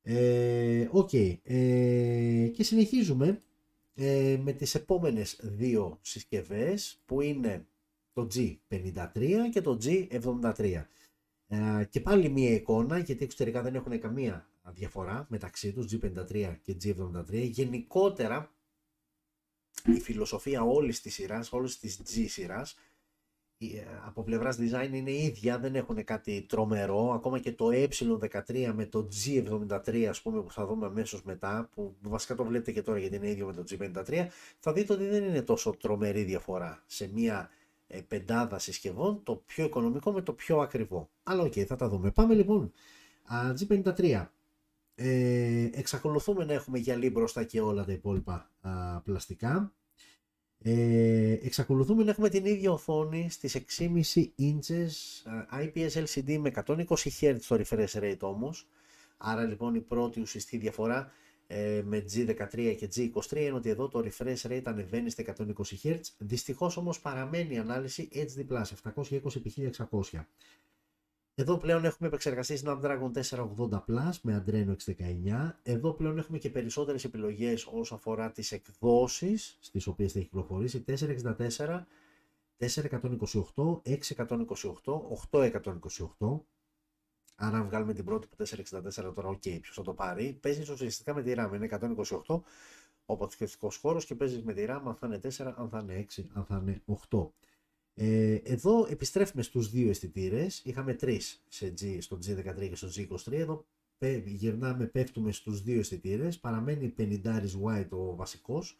Ε, okay. ε, και συνεχίζουμε ε, με τις επόμενες δύο συσκευές που είναι το G53 και το G73. Ε, και πάλι μία εικόνα γιατί εξωτερικά δεν έχουν καμία διαφορά μεταξύ τους G53 και G73. Γενικότερα η φιλοσοφία όλης της σειράς, όλης της G σειράς από πλευράς design είναι ίδια, δεν έχουν κάτι τρομερό. Ακόμα και το ε13 με το G73 ας πούμε που θα δούμε αμέσως μετά, που βασικά το βλέπετε και τώρα γιατί είναι ίδιο με το G53, θα δείτε ότι δεν είναι τόσο τρομερή διαφορά σε μια ε, πεντάδα συσκευών, το πιο οικονομικό με το πιο ακριβό. Αλλά okay, θα τα δούμε. Πάμε λοιπόν. G53. Ε, εξακολουθούμε να έχουμε γυαλί μπροστά και όλα τα υπόλοιπα α, πλαστικά. Ε, εξακολουθούμε να έχουμε την ίδια οθόνη στις 6,5 inches IPS LCD με 120 Hz το refresh rate όμως. Άρα λοιπόν η πρώτη ουσιαστική διαφορά ε, με G13 και G23 είναι ότι εδώ το refresh rate ανεβαίνει στα 120 Hz. Δυστυχώς όμως παραμένει η ανάλυση HD+, 720x1600. Εδώ πλέον έχουμε επεξεργαστεί Snapdragon 480 Plus με Adreno 619. Εδώ πλέον έχουμε και περισσότερες επιλογές όσο αφορά τις εκδόσεις στις οποίες θα έχει κυκλοφορήσει. 464, 428, 628, 828. Άρα αν βγάλουμε την πρώτη που 464 τώρα, okay, ποιος θα το πάρει. Παίζει ουσιαστικά με τη RAM, είναι 128 ο αποθηκευτικός χώρος και παίζει με τη RAM αν θα είναι 4, αν θα είναι 6, αν θα είναι 8. Ε, εδώ επιστρέφουμε στους δύο αισθητήρες. Είχαμε τρεις σε G, στο G13 και στο G23. Εδώ γυρνάμε, πέφτουμε στους δύο αισθητήρες. Παραμένει 50 wide ο βασικός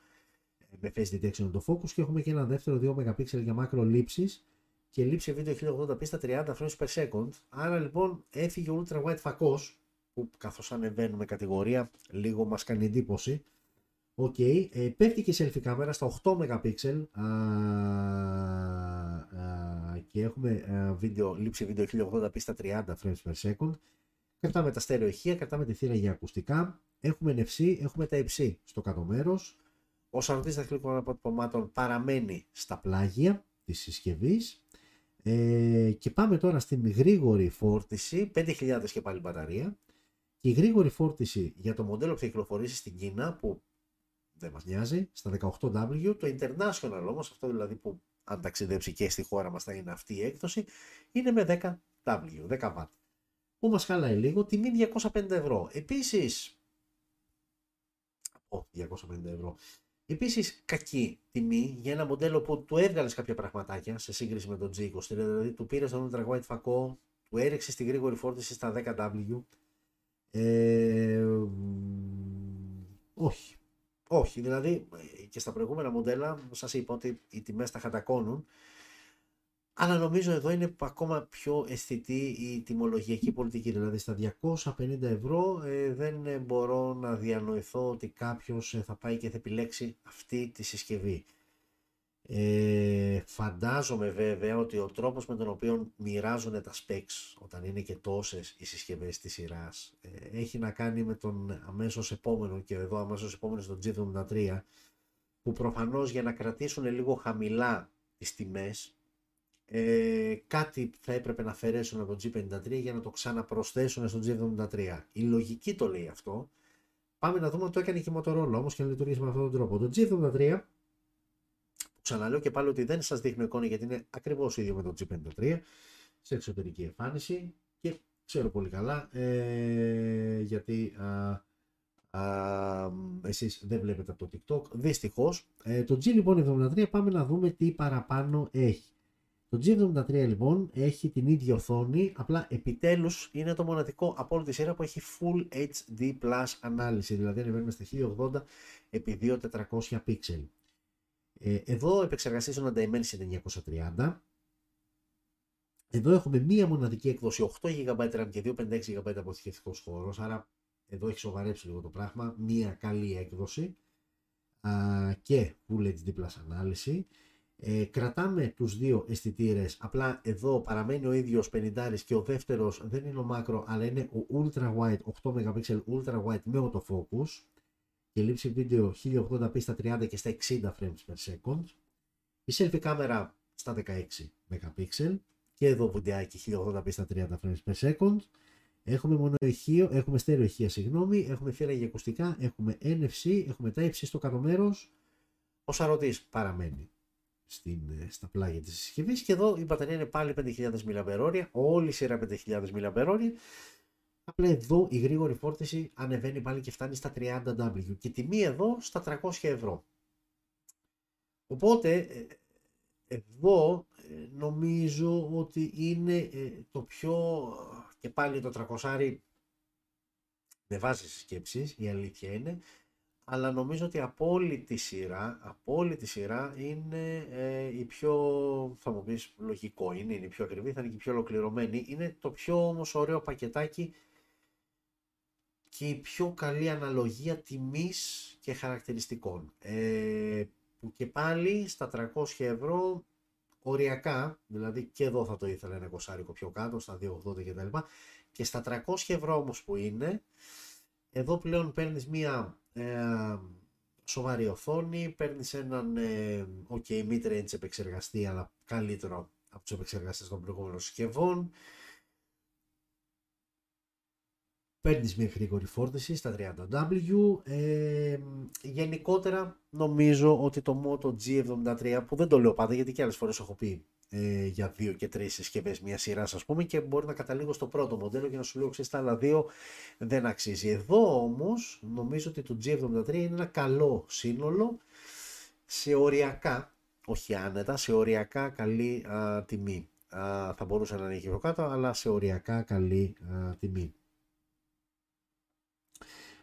ε, με face detection το focus και έχουμε και ένα δεύτερο 2 MP για macro λήψεις και λήψη βίντεο 1080p στα 30 frames per second. Άρα λοιπόν έφυγε ο ultra wide φακός που καθώς ανεβαίνουμε κατηγορία λίγο μας κάνει εντύπωση, okay. ε, πέφτει και η selfie κάμερα στα 8 MP και έχουμε α, βίντεο, λήψη βίντεο 1080p στα 30 frames per second. Κρατάμε τα στερεοηχεία, κρατάμε τη θύρα για ακουστικά. Έχουμε NFC, έχουμε Type-C στο κάτω μέρος. Ο σαρωτής δαχτυλικών αποτυπωμάτων παραμένει στα πλάγια της συσκευής. Ε, και πάμε τώρα στην γρήγορη φόρτιση, 5000 και πάλι μπαταρία. Και η γρήγορη φόρτιση για το μοντέλο που θα κυκλοφορήσει στην Κίνα, που δεν μας νοιάζει, στα 18W. Το International όμως, αυτό δηλαδή που αν ταξιδέψει και στη χώρα μας θα είναι αυτή η έκδοση, είναι με 10W, 10W. Που μας χαλάει λίγο, τιμή 250 ευρώ. Επίσης, από 250 ευρώ. Επίσης κακή τιμή για ένα μοντέλο που του έβγαλες κάποια πραγματάκια σε σύγκριση με τον G23, δηλαδή του πήρες τον Ultra White φακό, του έριξες στη γρήγορη φόρτιση στα 10W. Ε, όχι, όχι, δηλαδή και στα προηγούμενα μοντέλα σας είπα ότι οι τιμές τα χατακώνουν αλλά νομίζω εδώ είναι ακόμα πιο αισθητή η τιμολογιακή πολιτική. Δηλαδή στα 250 ευρώ ε, δεν μπορώ να διανοηθώ ότι κάποιος ε, θα πάει και θα επιλέξει αυτή τη συσκευή. Ε, φαντάζομαι βέβαια ότι ο τρόπος με τον οποίο μοιράζουν τα specs όταν είναι και τόσες οι συσκευές της σειράς ε, έχει να κάνει με τον αμέσως επόμενο και εδώ αμέσως επόμενο στο G73 που προφανώς για να κρατήσουν λίγο χαμηλά τις τιμές ε, κάτι θα έπρεπε να αφαιρέσουν από το G53 για να το ξαναπροσθέσουν στο G73. Η λογική το λέει αυτό. Πάμε να δούμε αν το έκανε και η Motorola όμως και να λειτουργήσει με αυτόν τον τρόπο. Το G73 Ξαναλέω και πάλι ότι δεν σας δείχνω εικόνα γιατί είναι ακριβώς ίδιο με το G53 σε εξωτερική εμφάνιση και ξέρω πολύ καλά ε, γιατί α, α, εσείς δεν βλέπετε από το TikTok δυστυχώς. Ε, το G λοιπόν 73 πάμε να δούμε τι παραπάνω έχει. Το G73 λοιπόν έχει την ίδια οθόνη, απλά επιτέλους είναι το μοναδικό από όλη τη σειρά που έχει Full HD Plus ανάλυση, δηλαδή ανεβαίνουμε στα 1080 επί 2400 pixel. Ε, εδώ επεξεργαστής ο Dimensity 930. Εδώ έχουμε μία μοναδική έκδοση 8 GB RAM και 256 GB αποθηκευτικός χώρος, άρα εδώ έχει σοβαρέψει λίγο το πράγμα, μία καλή έκδοση α, και Full HD Plus ανάλυση. Ε, κρατάμε τους δύο αισθητήρες, απλά εδώ παραμένει ο ίδιος 50 και ο δεύτερος δεν είναι ο macro αλλά είναι ο ultra wide 8 MP ultra wide με autofocus και λήψη βίντεο 1080p στα 30 και στα 60 frames per second. Η selfie κάμερα στα 16 MP και εδώ βιντεάκι 1080p στα 30 frames per second. Έχουμε μόνο ηχείο, έχουμε στέρεο ηχεία, συγγνώμη, έχουμε θύρα για ακουστικά, έχουμε NFC, έχουμε τα ύψη στο κάτω μέρος. Ο σαρωτής παραμένει στην, ε, στα πλάγια της συσκευής και εδώ η μπαταρία είναι πάλι 5.000 mAh, όλη η σειρά 5.000 mAh Απλά εδώ η γρήγορη φόρτιση ανεβαίνει πάλι και φτάνει στα 30W και τιμή εδώ στα 300 ευρώ. Οπότε ε, εδώ ε, νομίζω ότι είναι ε, το πιο και πάλι το 300 με βάζει σκέψεις, η αλήθεια είναι, αλλά νομίζω ότι από όλη τη σειρά, από όλη τη σειρά είναι ε, η πιο, θα μου πεις λογικό είναι, είναι η πιο ακριβή, θα είναι και η πιο ολοκληρωμένη, είναι το πιο όμως ωραίο πακετάκι και η πιο καλή αναλογία τιμής και χαρακτηριστικών. Ε, που και πάλι στα 300 ευρώ οριακά, δηλαδή και εδώ θα το ήθελα ένα κοσάρικο πιο κάτω, στα 280 κτλ. Και στα 300 ευρώ όμως που είναι, εδώ πλέον παίρνεις μία ε, σοβαρή οθόνη, παίρνεις έναν ε, ok mid-range επεξεργαστή, αλλά καλύτερο από τους επεξεργαστές των προηγούμενων συσκευών. Παίρνεις μια γρήγορη φόρτιση στα 30W. Ε, γενικότερα νομίζω ότι το Moto G73 που δεν το λέω πάντα γιατί και άλλες φορές έχω πει ε, για δύο και τρεις συσκευές μια σειράς ας πούμε και μπορεί να καταλήγω στο πρώτο μοντέλο και να σου λέω ξέρεις τα άλλα δύο δεν αξίζει. Εδώ όμως νομίζω ότι το G73 είναι ένα καλό σύνολο σε οριακά, όχι άνετα, σε οριακά καλή α, τιμή. Α, θα μπορούσε να είναι και πιο κάτω, αλλά σε οριακά καλή α, τιμή.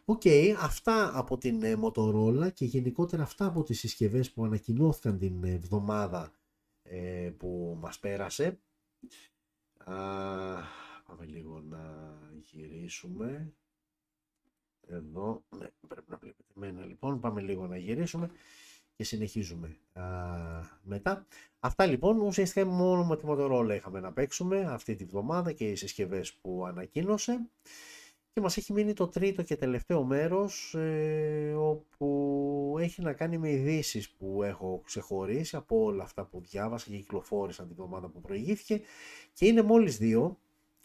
Okay, αυτά από την ε, Motorola και γενικότερα αυτά από τις συσκευές που ανακοινώθηκαν την εβδομάδα ε, που μας πέρασε. Α, πάμε λίγο να γυρίσουμε. Εδώ, ναι, πρέπει να βλέπετε εμένα λοιπόν. Πάμε λίγο να γυρίσουμε και συνεχίζουμε α, μετά. Αυτά λοιπόν ουσιαστικά μόνο με τη Motorola είχαμε να παίξουμε αυτή τη βδομάδα και οι συσκευές που ανακοίνωσε. Και μας έχει μείνει το τρίτο και τελευταίο μέρος ε, όπου έχει να κάνει με ειδήσεις που έχω ξεχωρίσει από όλα αυτά που διάβασα και κυκλοφόρησαν την εβδομάδα που προηγήθηκε και είναι μόλις δύο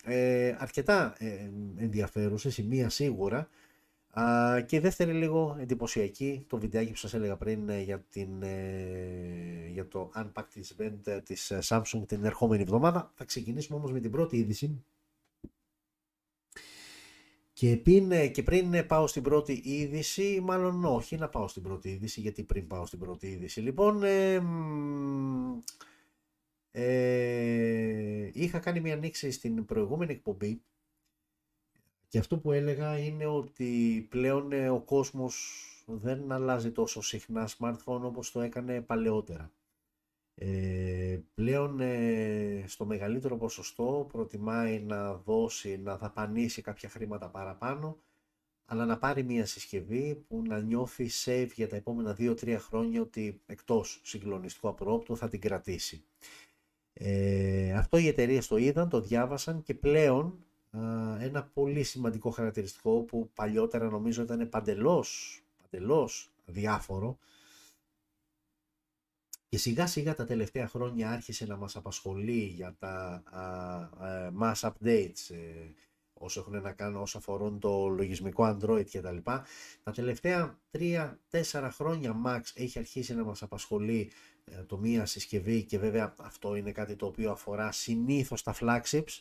ε, αρκετά ε, ενδιαφέρουσες, η μία σίγουρα α, και η δεύτερη λίγο εντυπωσιακή, το βιντεάκι που σας έλεγα πριν ε, για, την, ε, για το Unpacked Event της Samsung την ερχόμενη εβδομάδα. Θα ξεκινήσουμε όμως με την πρώτη είδηση και πριν, και πριν πάω στην πρώτη είδηση, μάλλον όχι να πάω στην πρώτη είδηση, γιατί πριν πάω στην πρώτη είδηση. Λοιπόν, ε, ε, είχα κάνει μια ανοίξη στην προηγούμενη εκπομπή και αυτό που έλεγα είναι ότι πλέον ε, ο κόσμος δεν αλλάζει τόσο συχνά smartphone όπως το έκανε παλαιότερα. Ε, πλέον ε, στο μεγαλύτερο ποσοστό προτιμάει να δώσει, να δαπανίσει κάποια χρήματα παραπάνω αλλά να πάρει μια συσκευή που να νιώθει safe για τα επόμενα 2-3 χρόνια ότι εκτός συγκλονιστικού απρόπτου θα την κρατήσει. Ε, αυτό οι εταιρείες το είδαν, το διάβασαν και πλέον ένα πολύ σημαντικό χαρακτηριστικό που παλιότερα νομίζω ήταν παντελώς, παντελώς διάφορο και σιγά σιγά τα τελευταία χρόνια άρχισε να μας απασχολεί για τα α, mass updates ε, όσο έχουν να κάνουν όσο αφορούν το λογισμικό Android και τα λοιπά. Τα τελευταία 3-4 χρόνια max έχει αρχίσει να μας απασχολεί ε, το μία συσκευή και βέβαια αυτό είναι κάτι το οποίο αφορά συνήθως τα flagships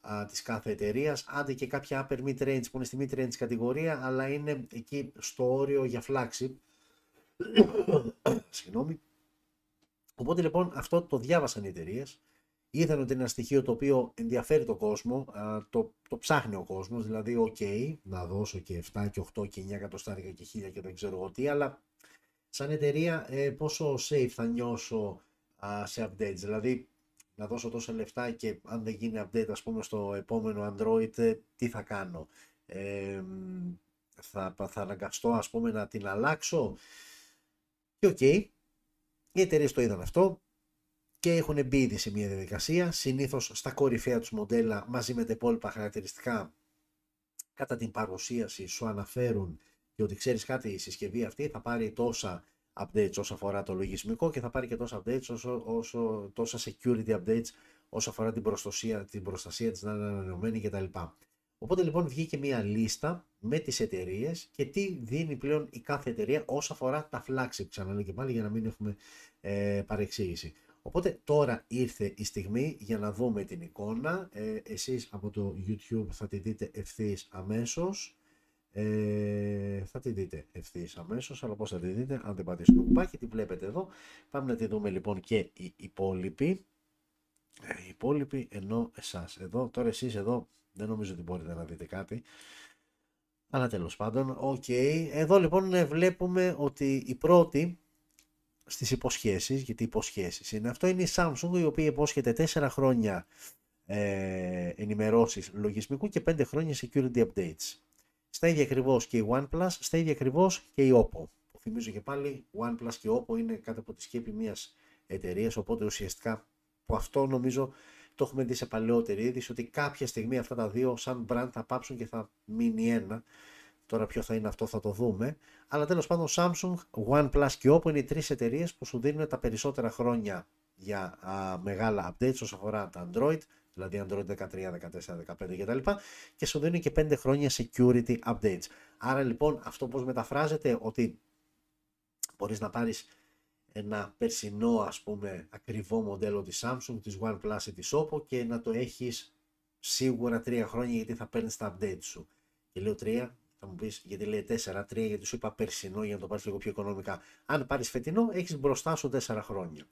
α, της κάθε εταιρείας, άντε και κάποια upper mid range που είναι στη mid range κατηγορία αλλά είναι εκεί στο όριο για flagship. Συγγνώμη. Οπότε λοιπόν αυτό το διάβασαν οι εταιρείες. Είδαν ότι είναι ένα στοιχείο το οποίο ενδιαφέρει τον κόσμο, το, το ψάχνει ο κόσμος, δηλαδή, OK, να δώσω και 7 και 8 και 9 εκατοστάρικα και 1000 και δεν ξέρω εγώ τι, αλλά σαν εταιρεία ε, πόσο safe θα νιώσω σε updates. Δηλαδή, να δώσω τόσα λεφτά και αν δεν γίνει update, ας πούμε, στο επόμενο Android, ε, τι θα κάνω; Ε, θα, θα αναγκαστώ, ας πούμε, να την αλλάξω; Και οκ, οι εταιρείες το είδαν αυτό και έχουν μπει ήδη σε μια διαδικασία. Συνήθως στα κορυφαία τους μοντέλα μαζί με τα υπόλοιπα χαρακτηριστικά κατά την παρουσίαση σου αναφέρουν και ότι ξέρεις κάτι, η συσκευή αυτή θα πάρει τόσα updates όσο αφορά το λογισμικό και θα πάρει και τόσα updates όσο, όσο τόσα security updates όσο αφορά την προστασία, την προστασία της να είναι ανανεωμένη κτλ. Οπότε λοιπόν βγήκε μια λίστα με τις εταιρείες και τι δίνει πλέον η κάθε εταιρεία όσο αφορά τα flagship, ξαναλέω και πάλι για να μην έχουμε ε, παρεξήγηση. Οπότε τώρα ήρθε η στιγμή για να δούμε την εικόνα. Ε, εσείς από το YouTube θα τη δείτε ευθύς αμέσως. Ε, θα τη δείτε ευθύς αμέσως. Αλλά πώς θα τη δείτε, αν δεν πατήσετε το κουμπάκι, τη βλέπετε εδώ. Πάμε να τη δούμε λοιπόν και οι υπόλοιποι. Ε, οι υπόλοιποι ενώ εσάς. Εδώ, τώρα εσείς εδώ δεν νομίζω ότι μπορείτε να δείτε κάτι. Αλλά τέλος πάντων, οκ. Εδώ λοιπόν ε, βλέπουμε ότι η πρώτη στις υποσχέσεις, γιατί υποσχέσεις είναι. Αυτό είναι η Samsung η οποία υπόσχεται 4 χρόνια ε, ενημερώσεις λογισμικού και 5 χρόνια security updates. Στα ίδια ακριβώς και η OnePlus, στα ίδια ακριβώς και η Oppo. Που θυμίζω και πάλι, OnePlus και Oppo είναι κάτω από τη σκέπη μιας εταιρείας, οπότε ουσιαστικά που αυτό νομίζω το έχουμε δει σε παλαιότερη είδηση ότι κάποια στιγμή αυτά τα δύο σαν brand θα πάψουν και θα μείνει ένα. Τώρα ποιο θα είναι αυτό θα το δούμε. Αλλά τέλος πάντων Samsung, OnePlus και Oppo είναι οι τρεις εταιρείες που σου δίνουν τα περισσότερα χρόνια για α, μεγάλα updates όσον αφορά τα Android, δηλαδή Android 13, 14, 15 κτλ. Και σου δίνουν και 5 χρόνια security updates. Άρα λοιπόν αυτό πώς μεταφράζεται ότι μπορείς να πάρεις ένα περσινό ας πούμε ακριβό μοντέλο της Samsung, της OnePlus ή της Oppo και να το έχεις σίγουρα 3 χρόνια γιατί θα παίρνεις τα updates σου. Και λέω 3 θα μου πεις γιατί λέει 4, 3, γιατί σου είπα περσινό για να το πάρεις λίγο πιο οικονομικά. Αν πάρεις φετινό, έχεις μπροστά σου 4 χρόνια.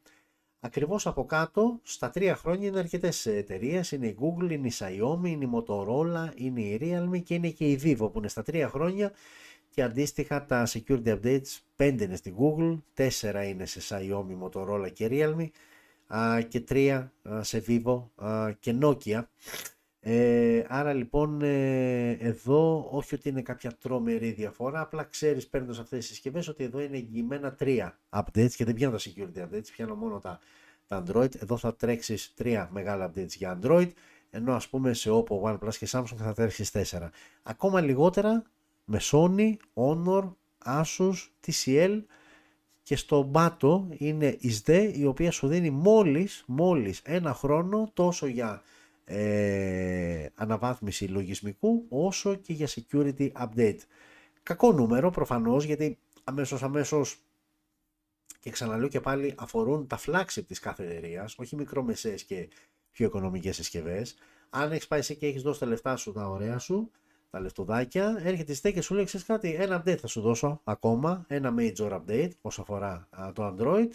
Ακριβώς από κάτω, στα 3 χρόνια είναι αρκετές εταιρείες. Είναι η Google, είναι η Xiaomi, είναι η Motorola, είναι η Realme και είναι και η Vivo που είναι στα 3 χρόνια. Και αντίστοιχα τα security updates 5 είναι στη Google, 4 είναι σε Xiaomi, Motorola και Realme και 3 σε Vivo και Nokia. Ε, άρα λοιπόν ε, εδώ όχι ότι είναι κάποια τρομερή διαφορά, απλά ξέρεις παίρνοντας αυτές τις συσκευές ότι εδώ είναι εγγυημένα τρία updates και δεν πιάνω τα security updates, πιάνω μόνο τα, τα Android. Εδώ θα τρέξεις τρία μεγάλα updates για Android, ενώ ας πούμε σε Oppo, OnePlus και Samsung θα τρέξεις τέσσερα. Ακόμα λιγότερα με Sony, Honor, Asus, TCL και στο μπάτο είναι η SDE η οποία σου δίνει μόλις, μόλις ένα χρόνο τόσο για ε, αναβάθμιση λογισμικού όσο και για security update. Κακό νούμερο προφανώς γιατί αμέσως αμέσως και ξαναλέω και πάλι αφορούν τα flagship της κάθε εταιρείας, όχι μικρομεσαίες και πιο οικονομικές συσκευές. Αν έχεις πάει εσύ και έχεις δώσει τα λεφτά σου, τα ωραία σου, τα λεφτοδάκια, έρχεται η και σου λέει: Ξέρεις κάτι, ένα update θα σου δώσω ακόμα, ένα major update όσο αφορά το Android,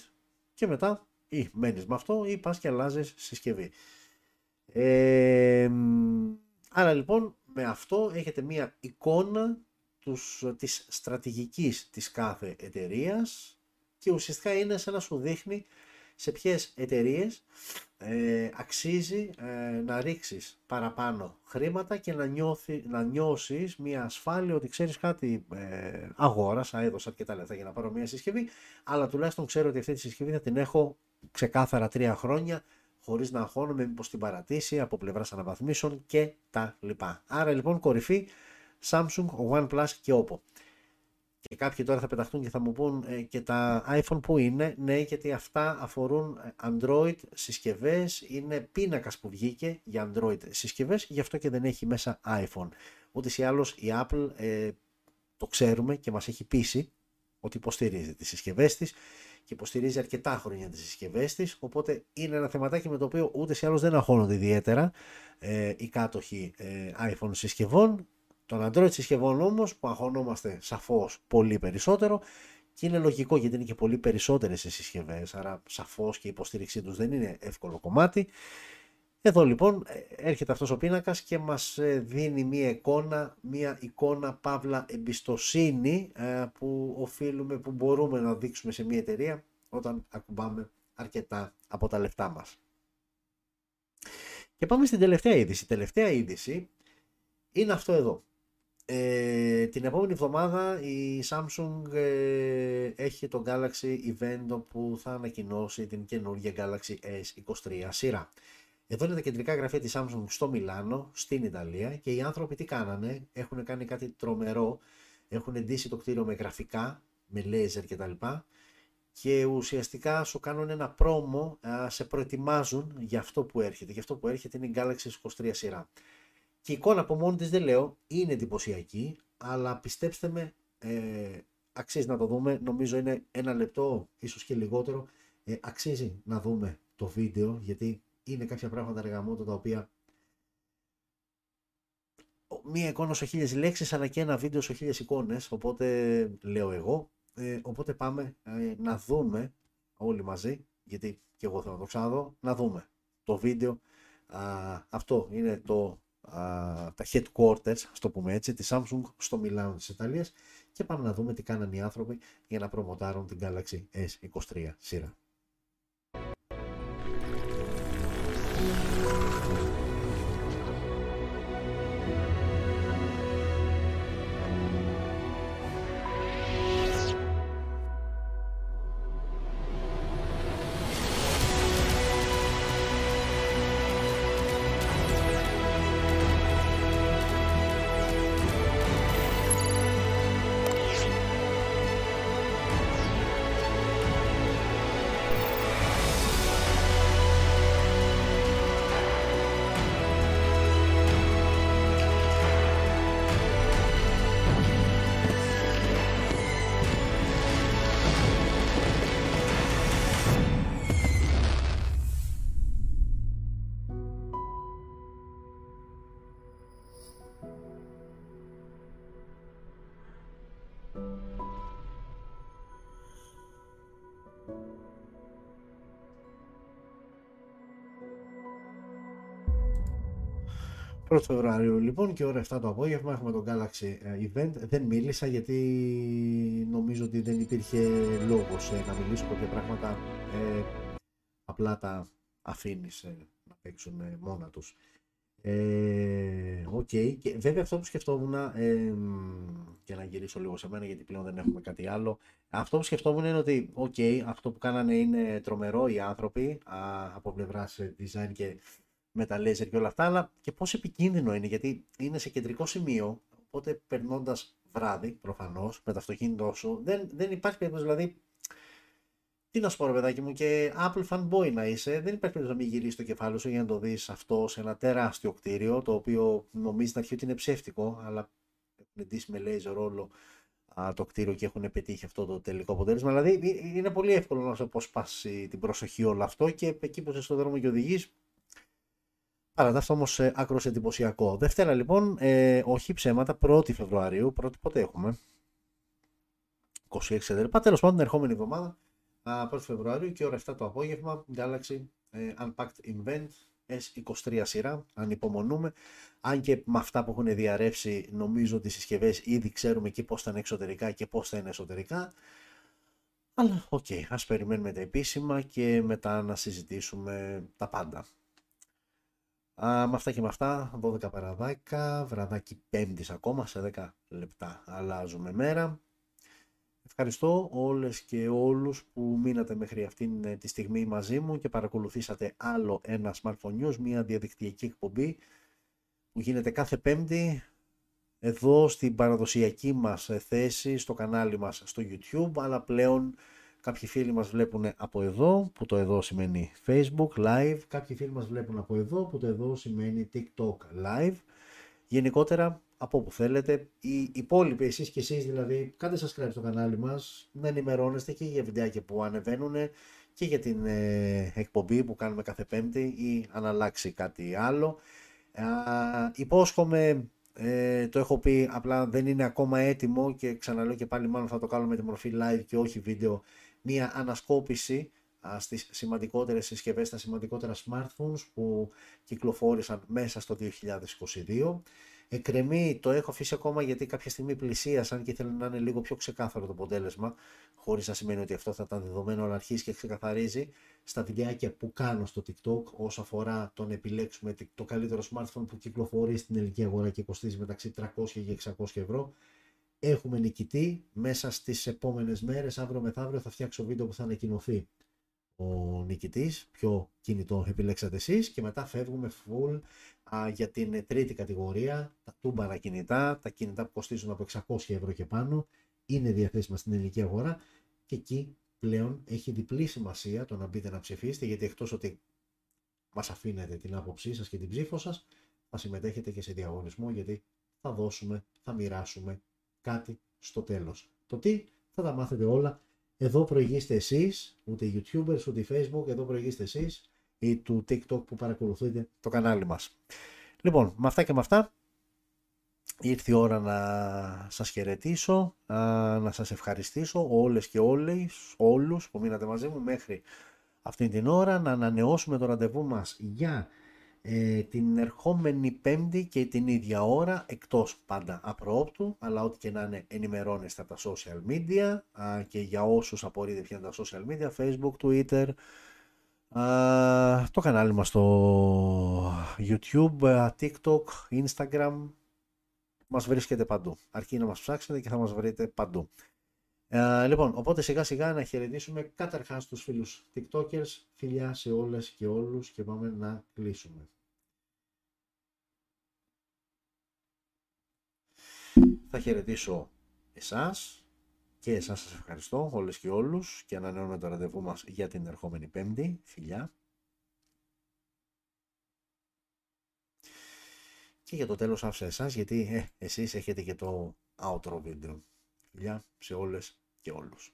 και μετά ή μένεις με αυτό ή πας και αλλάζεις συσκευή. Ε, άρα λοιπόν με αυτό έχετε μία εικόνα τους, της στρατηγικής της κάθε εταιρείας και ουσιαστικά είναι σαν να σου δείχνει σε ποιες εταιρείες ε, αξίζει ε, να ρίξεις παραπάνω χρήματα και να, νιώθει, να νιώσεις μια ασφάλεια ότι ξέρεις κάτι ε, αγόρασα, έδωσα αρκετά λεφτά για να πάρω μια συσκευή αλλά τουλάχιστον ξέρω ότι αυτή τη συσκευή θα την έχω ξεκάθαρα τρία χρόνια χωρίς να αγχώνομαι μήπως την παρατήσει από πλευράς αναβαθμίσεων και τα λοιπά. Άρα λοιπόν κορυφή Samsung, OnePlus και Oppo. Και κάποιοι τώρα θα πεταχτούν και θα μου πούν ε, και τα iPhone που είναι. Ναι, γιατί αυτά αφορούν ε, Android συσκευές. Είναι πίνακας που βγήκε για Android συσκευές, γι' αυτό και δεν έχει μέσα iPhone. Ούτε ή άλλως η Apple ε, το ξέρουμε και μας έχει πείσει ότι υποστηρίζει τις συσκευές της και υποστηρίζει αρκετά χρόνια τις συσκευές της. Οπότε είναι ένα θεματάκι με το οποίο ούτε ή άλλως δεν αγχώνονται ιδιαίτερα ε, οι κάτοχοι ε, iPhone συσκευών. Των Android συσκευών όμως που αγχωνόμαστε σαφώς πολύ περισσότερο και είναι λογικό γιατί είναι και πολύ περισσότερες οι συσκευές. Άρα σαφώς και η υποστήριξή τους δεν είναι εύκολο κομμάτι. Εδώ λοιπόν ε, έρχεται αυτός ο πίνακας και μας ε, δίνει μία εικόνα, μία εικόνα παύλα εμπιστοσύνη ε, που οφείλουμε, που μπορούμε να δείξουμε σε μία εταιρεία όταν ακουμπάμε αρκετά από τα λεφτά μας. Και πάμε στην τελευταία είδηση. Η τελευταία είδηση είναι αυτό εδώ. Ε, την επόμενη εβδομάδα η Samsung έχει το Galaxy Event που θα ανακοινώσει την καινούργια Galaxy S23 σειρά. Εδώ είναι τα κεντρικά γραφεία της Samsung στο Μιλάνο, στην Ιταλία και οι άνθρωποι τι κάνανε, έχουν κάνει κάτι τρομερό, έχουν εντύσει το κτίριο με γραφικά, με λέιζερ κτλ. Και ουσιαστικά σου κάνουν ένα πρόμο, σε προετοιμάζουν για αυτό που έρχεται. Για αυτό που έρχεται είναι η Galaxy 23 σειρά. Και η εικόνα από μόνη της δεν λέω, είναι εντυπωσιακή, αλλά πιστέψτε με, ε, αξίζει να το δούμε. Νομίζω είναι ένα λεπτό, ίσως και λιγότερο. Ε, αξίζει να δούμε το βίντεο, γιατί είναι κάποια πράγματα αργαμότο τα οποία μία εικόνα σε χίλιες λέξεις αλλά και ένα βίντεο σε χίλιες εικόνες, οπότε λέω εγώ. Ε, οπότε πάμε ε, να δούμε όλοι μαζί, γιατί και εγώ θέλω να το ξαναδώ, να δούμε το βίντεο. Α, αυτό είναι το, α, τα headquarters, ας το πούμε έτσι, της Samsung στο Μιλάνο της Ιταλίας και πάμε να δούμε τι κάνανε οι άνθρωποι για να προμοτάρουν την Galaxy S23 σειρά. Πρώτο Φεβρουαρίου λοιπόν και ώρα 7 το απόγευμα έχουμε το Galaxy ε, Event. Δεν μίλησα γιατί νομίζω ότι δεν υπήρχε λόγος ε, να μιλήσω κάποια πράγματα. Ε, απλά τα αφήνεις να παίξουν μόνα τους. Ε, okay. και βέβαια αυτό που σκεφτόμουν ε, και να γυρίσω λίγο σε μένα γιατί πλέον δεν έχουμε κάτι άλλο αυτό που σκεφτόμουν είναι ότι okay, αυτό που κάνανε είναι τρομερό οι άνθρωποι α, από πλευράς design και με τα laser και όλα αυτά αλλά και πόσο επικίνδυνο είναι γιατί είναι σε κεντρικό σημείο οπότε περνώντας βράδυ προφανώς με το αυτοκίνητό σου δεν, δεν υπάρχει περίπτωση δηλαδή τι να σου πω, ρε παιδάκι μου, και Apple fanboy να είσαι, δεν υπάρχει περίπτωση να μην γυρίσεις το κεφάλι σου για να το δεις αυτό σε ένα τεράστιο κτίριο, το οποίο νομίζεις να αρχή ότι είναι ψεύτικο, αλλά έχουν ντύσει με laser όλο το κτίριο και έχουν πετύχει αυτό το τελικό αποτέλεσμα. Δηλαδή είναι πολύ εύκολο να σου αποσπάσει την προσοχή όλο αυτό και εκεί που είσαι στον δρόμο και οδηγείς. Παρά ταύτα όμως ε, άκρως εντυπωσιακό. Δευτέρα λοιπόν, ε, όχι ψέματα, 1η Φεβρουαρίου, πρώτη ποτέ έχουμε; 26 Φεβρουαρίου, τέλος πάντων την ερχόμενη εβδομάδα 1 Φεβρουαρίου και ώρα 7 το απόγευμα Galaxy ε, Unpacked Event S23 σειρά, ανυπομονούμε. Αν και με αυτά που έχουν διαρρεύσει, νομίζω ότι οι συσκευές ήδη ξέρουμε και πώς θα είναι εξωτερικά και πώς θα είναι εσωτερικά. Αλλά ok, okay, ας περιμένουμε τα επίσημα και μετά να συζητήσουμε τα πάντα. Α, με αυτά και με αυτά, 12 παρά 10, βραδάκι 5 ακόμα, σε 10 λεπτά αλλάζουμε μέρα. Ευχαριστώ όλες και όλους που μείνατε μέχρι αυτήν ε, τη στιγμή μαζί μου και παρακολουθήσατε άλλο ένα Smartphone News, μια διαδικτυακή εκπομπή που γίνεται κάθε πέμπτη εδώ στην παραδοσιακή μας ε, θέση στο κανάλι μας στο YouTube αλλά πλέον κάποιοι φίλοι μας βλέπουν από εδώ που το εδώ σημαίνει Facebook Live κάποιοι φίλοι μας βλέπουν από εδώ που το εδώ σημαίνει TikTok Live γενικότερα από όπου θέλετε. Οι υπόλοιποι, εσείς και εσείς δηλαδή, κάντε subscribe στο κανάλι μας, να ενημερώνεστε και για βιντεάκια που ανεβαίνουν και για την ε, εκπομπή που κάνουμε κάθε πέμπτη ή αν αλλάξει κάτι άλλο. Ε, υπόσχομαι, ε, το έχω πει, απλά δεν είναι ακόμα έτοιμο και ξαναλέω και πάλι μάλλον θα το κάνουμε με τη μορφή live και όχι βίντεο, μία ανασκόπηση στις σημαντικότερες συσκευές, στα σημαντικότερα smartphones που κυκλοφόρησαν μέσα στο 2022. Εκρεμεί, το έχω αφήσει ακόμα γιατί κάποια στιγμή πλησίασαν και ήθελα να είναι λίγο πιο ξεκάθαρο το αποτέλεσμα, χωρίς να σημαίνει ότι αυτό θα ήταν δεδομένο, αλλά αρχίζει και ξεκαθαρίζει στα βιντεάκια που κάνω στο TikTok όσο αφορά το να επιλέξουμε το καλύτερο smartphone που κυκλοφορεί στην ελληνική αγορά και κοστίζει μεταξύ 300 και 600 ευρώ. Έχουμε νικητή. Μέσα στις επόμενες μέρες, αύριο μεθαύριο, θα φτιάξω βίντεο που θα ανακοινωθεί ο νικητής, ποιο κινητό επιλέξατε εσείς και μετά φεύγουμε full α, για την τρίτη κατηγορία, τα τούμπαρα κινητά, τα κινητά που κοστίζουν από 600 ευρώ και πάνω, είναι διαθέσιμα στην ελληνική αγορά και εκεί πλέον έχει διπλή σημασία το να μπείτε να ψηφίσετε γιατί εκτός ότι μας αφήνετε την άποψή σας και την ψήφο σας, θα συμμετέχετε και σε διαγωνισμό γιατί θα δώσουμε, θα μοιράσουμε κάτι στο τέλος. Το τι θα τα μάθετε όλα εδώ προηγείστε εσείς, ούτε YouTubers, ούτε Facebook, εδώ προηγείστε εσείς ή του TikTok που παρακολουθείτε το κανάλι μας. Λοιπόν, με αυτά και με αυτά, ήρθε η ώρα να σας χαιρετήσω, να σας ευχαριστήσω όλες και όλες, όλους που μείνατε μαζί μου μέχρι αυτή την ώρα, να ανανεώσουμε το ραντεβού μας για ε, την ερχόμενη πέμπτη και την ίδια ώρα, εκτός πάντα απρόπτου, αλλά ό,τι και να είναι ενημερώνεστε από τα social media και για όσους απορείτε ποια είναι τα social media, facebook, twitter, το κανάλι μας στο YouTube, TikTok, Instagram, μας βρίσκεται παντού. Αρκεί να μας ψάξετε και θα μας βρείτε παντού. Ε, λοιπόν, οπότε σιγά σιγά να χαιρετήσουμε καταρχάς τους φίλους TikTokers, φιλιά σε όλες και όλους και πάμε να κλείσουμε. Θα χαιρετήσω εσάς και εσάς σας ευχαριστώ όλες και όλους και ανανεώνουμε το ραντεβού μας για την ερχόμενη πέμπτη. Φιλιά. Και για το τέλος άφησα εσάς γιατί ε, εσείς έχετε και το outro βίντεο. Φιλιά σε όλες και όλους.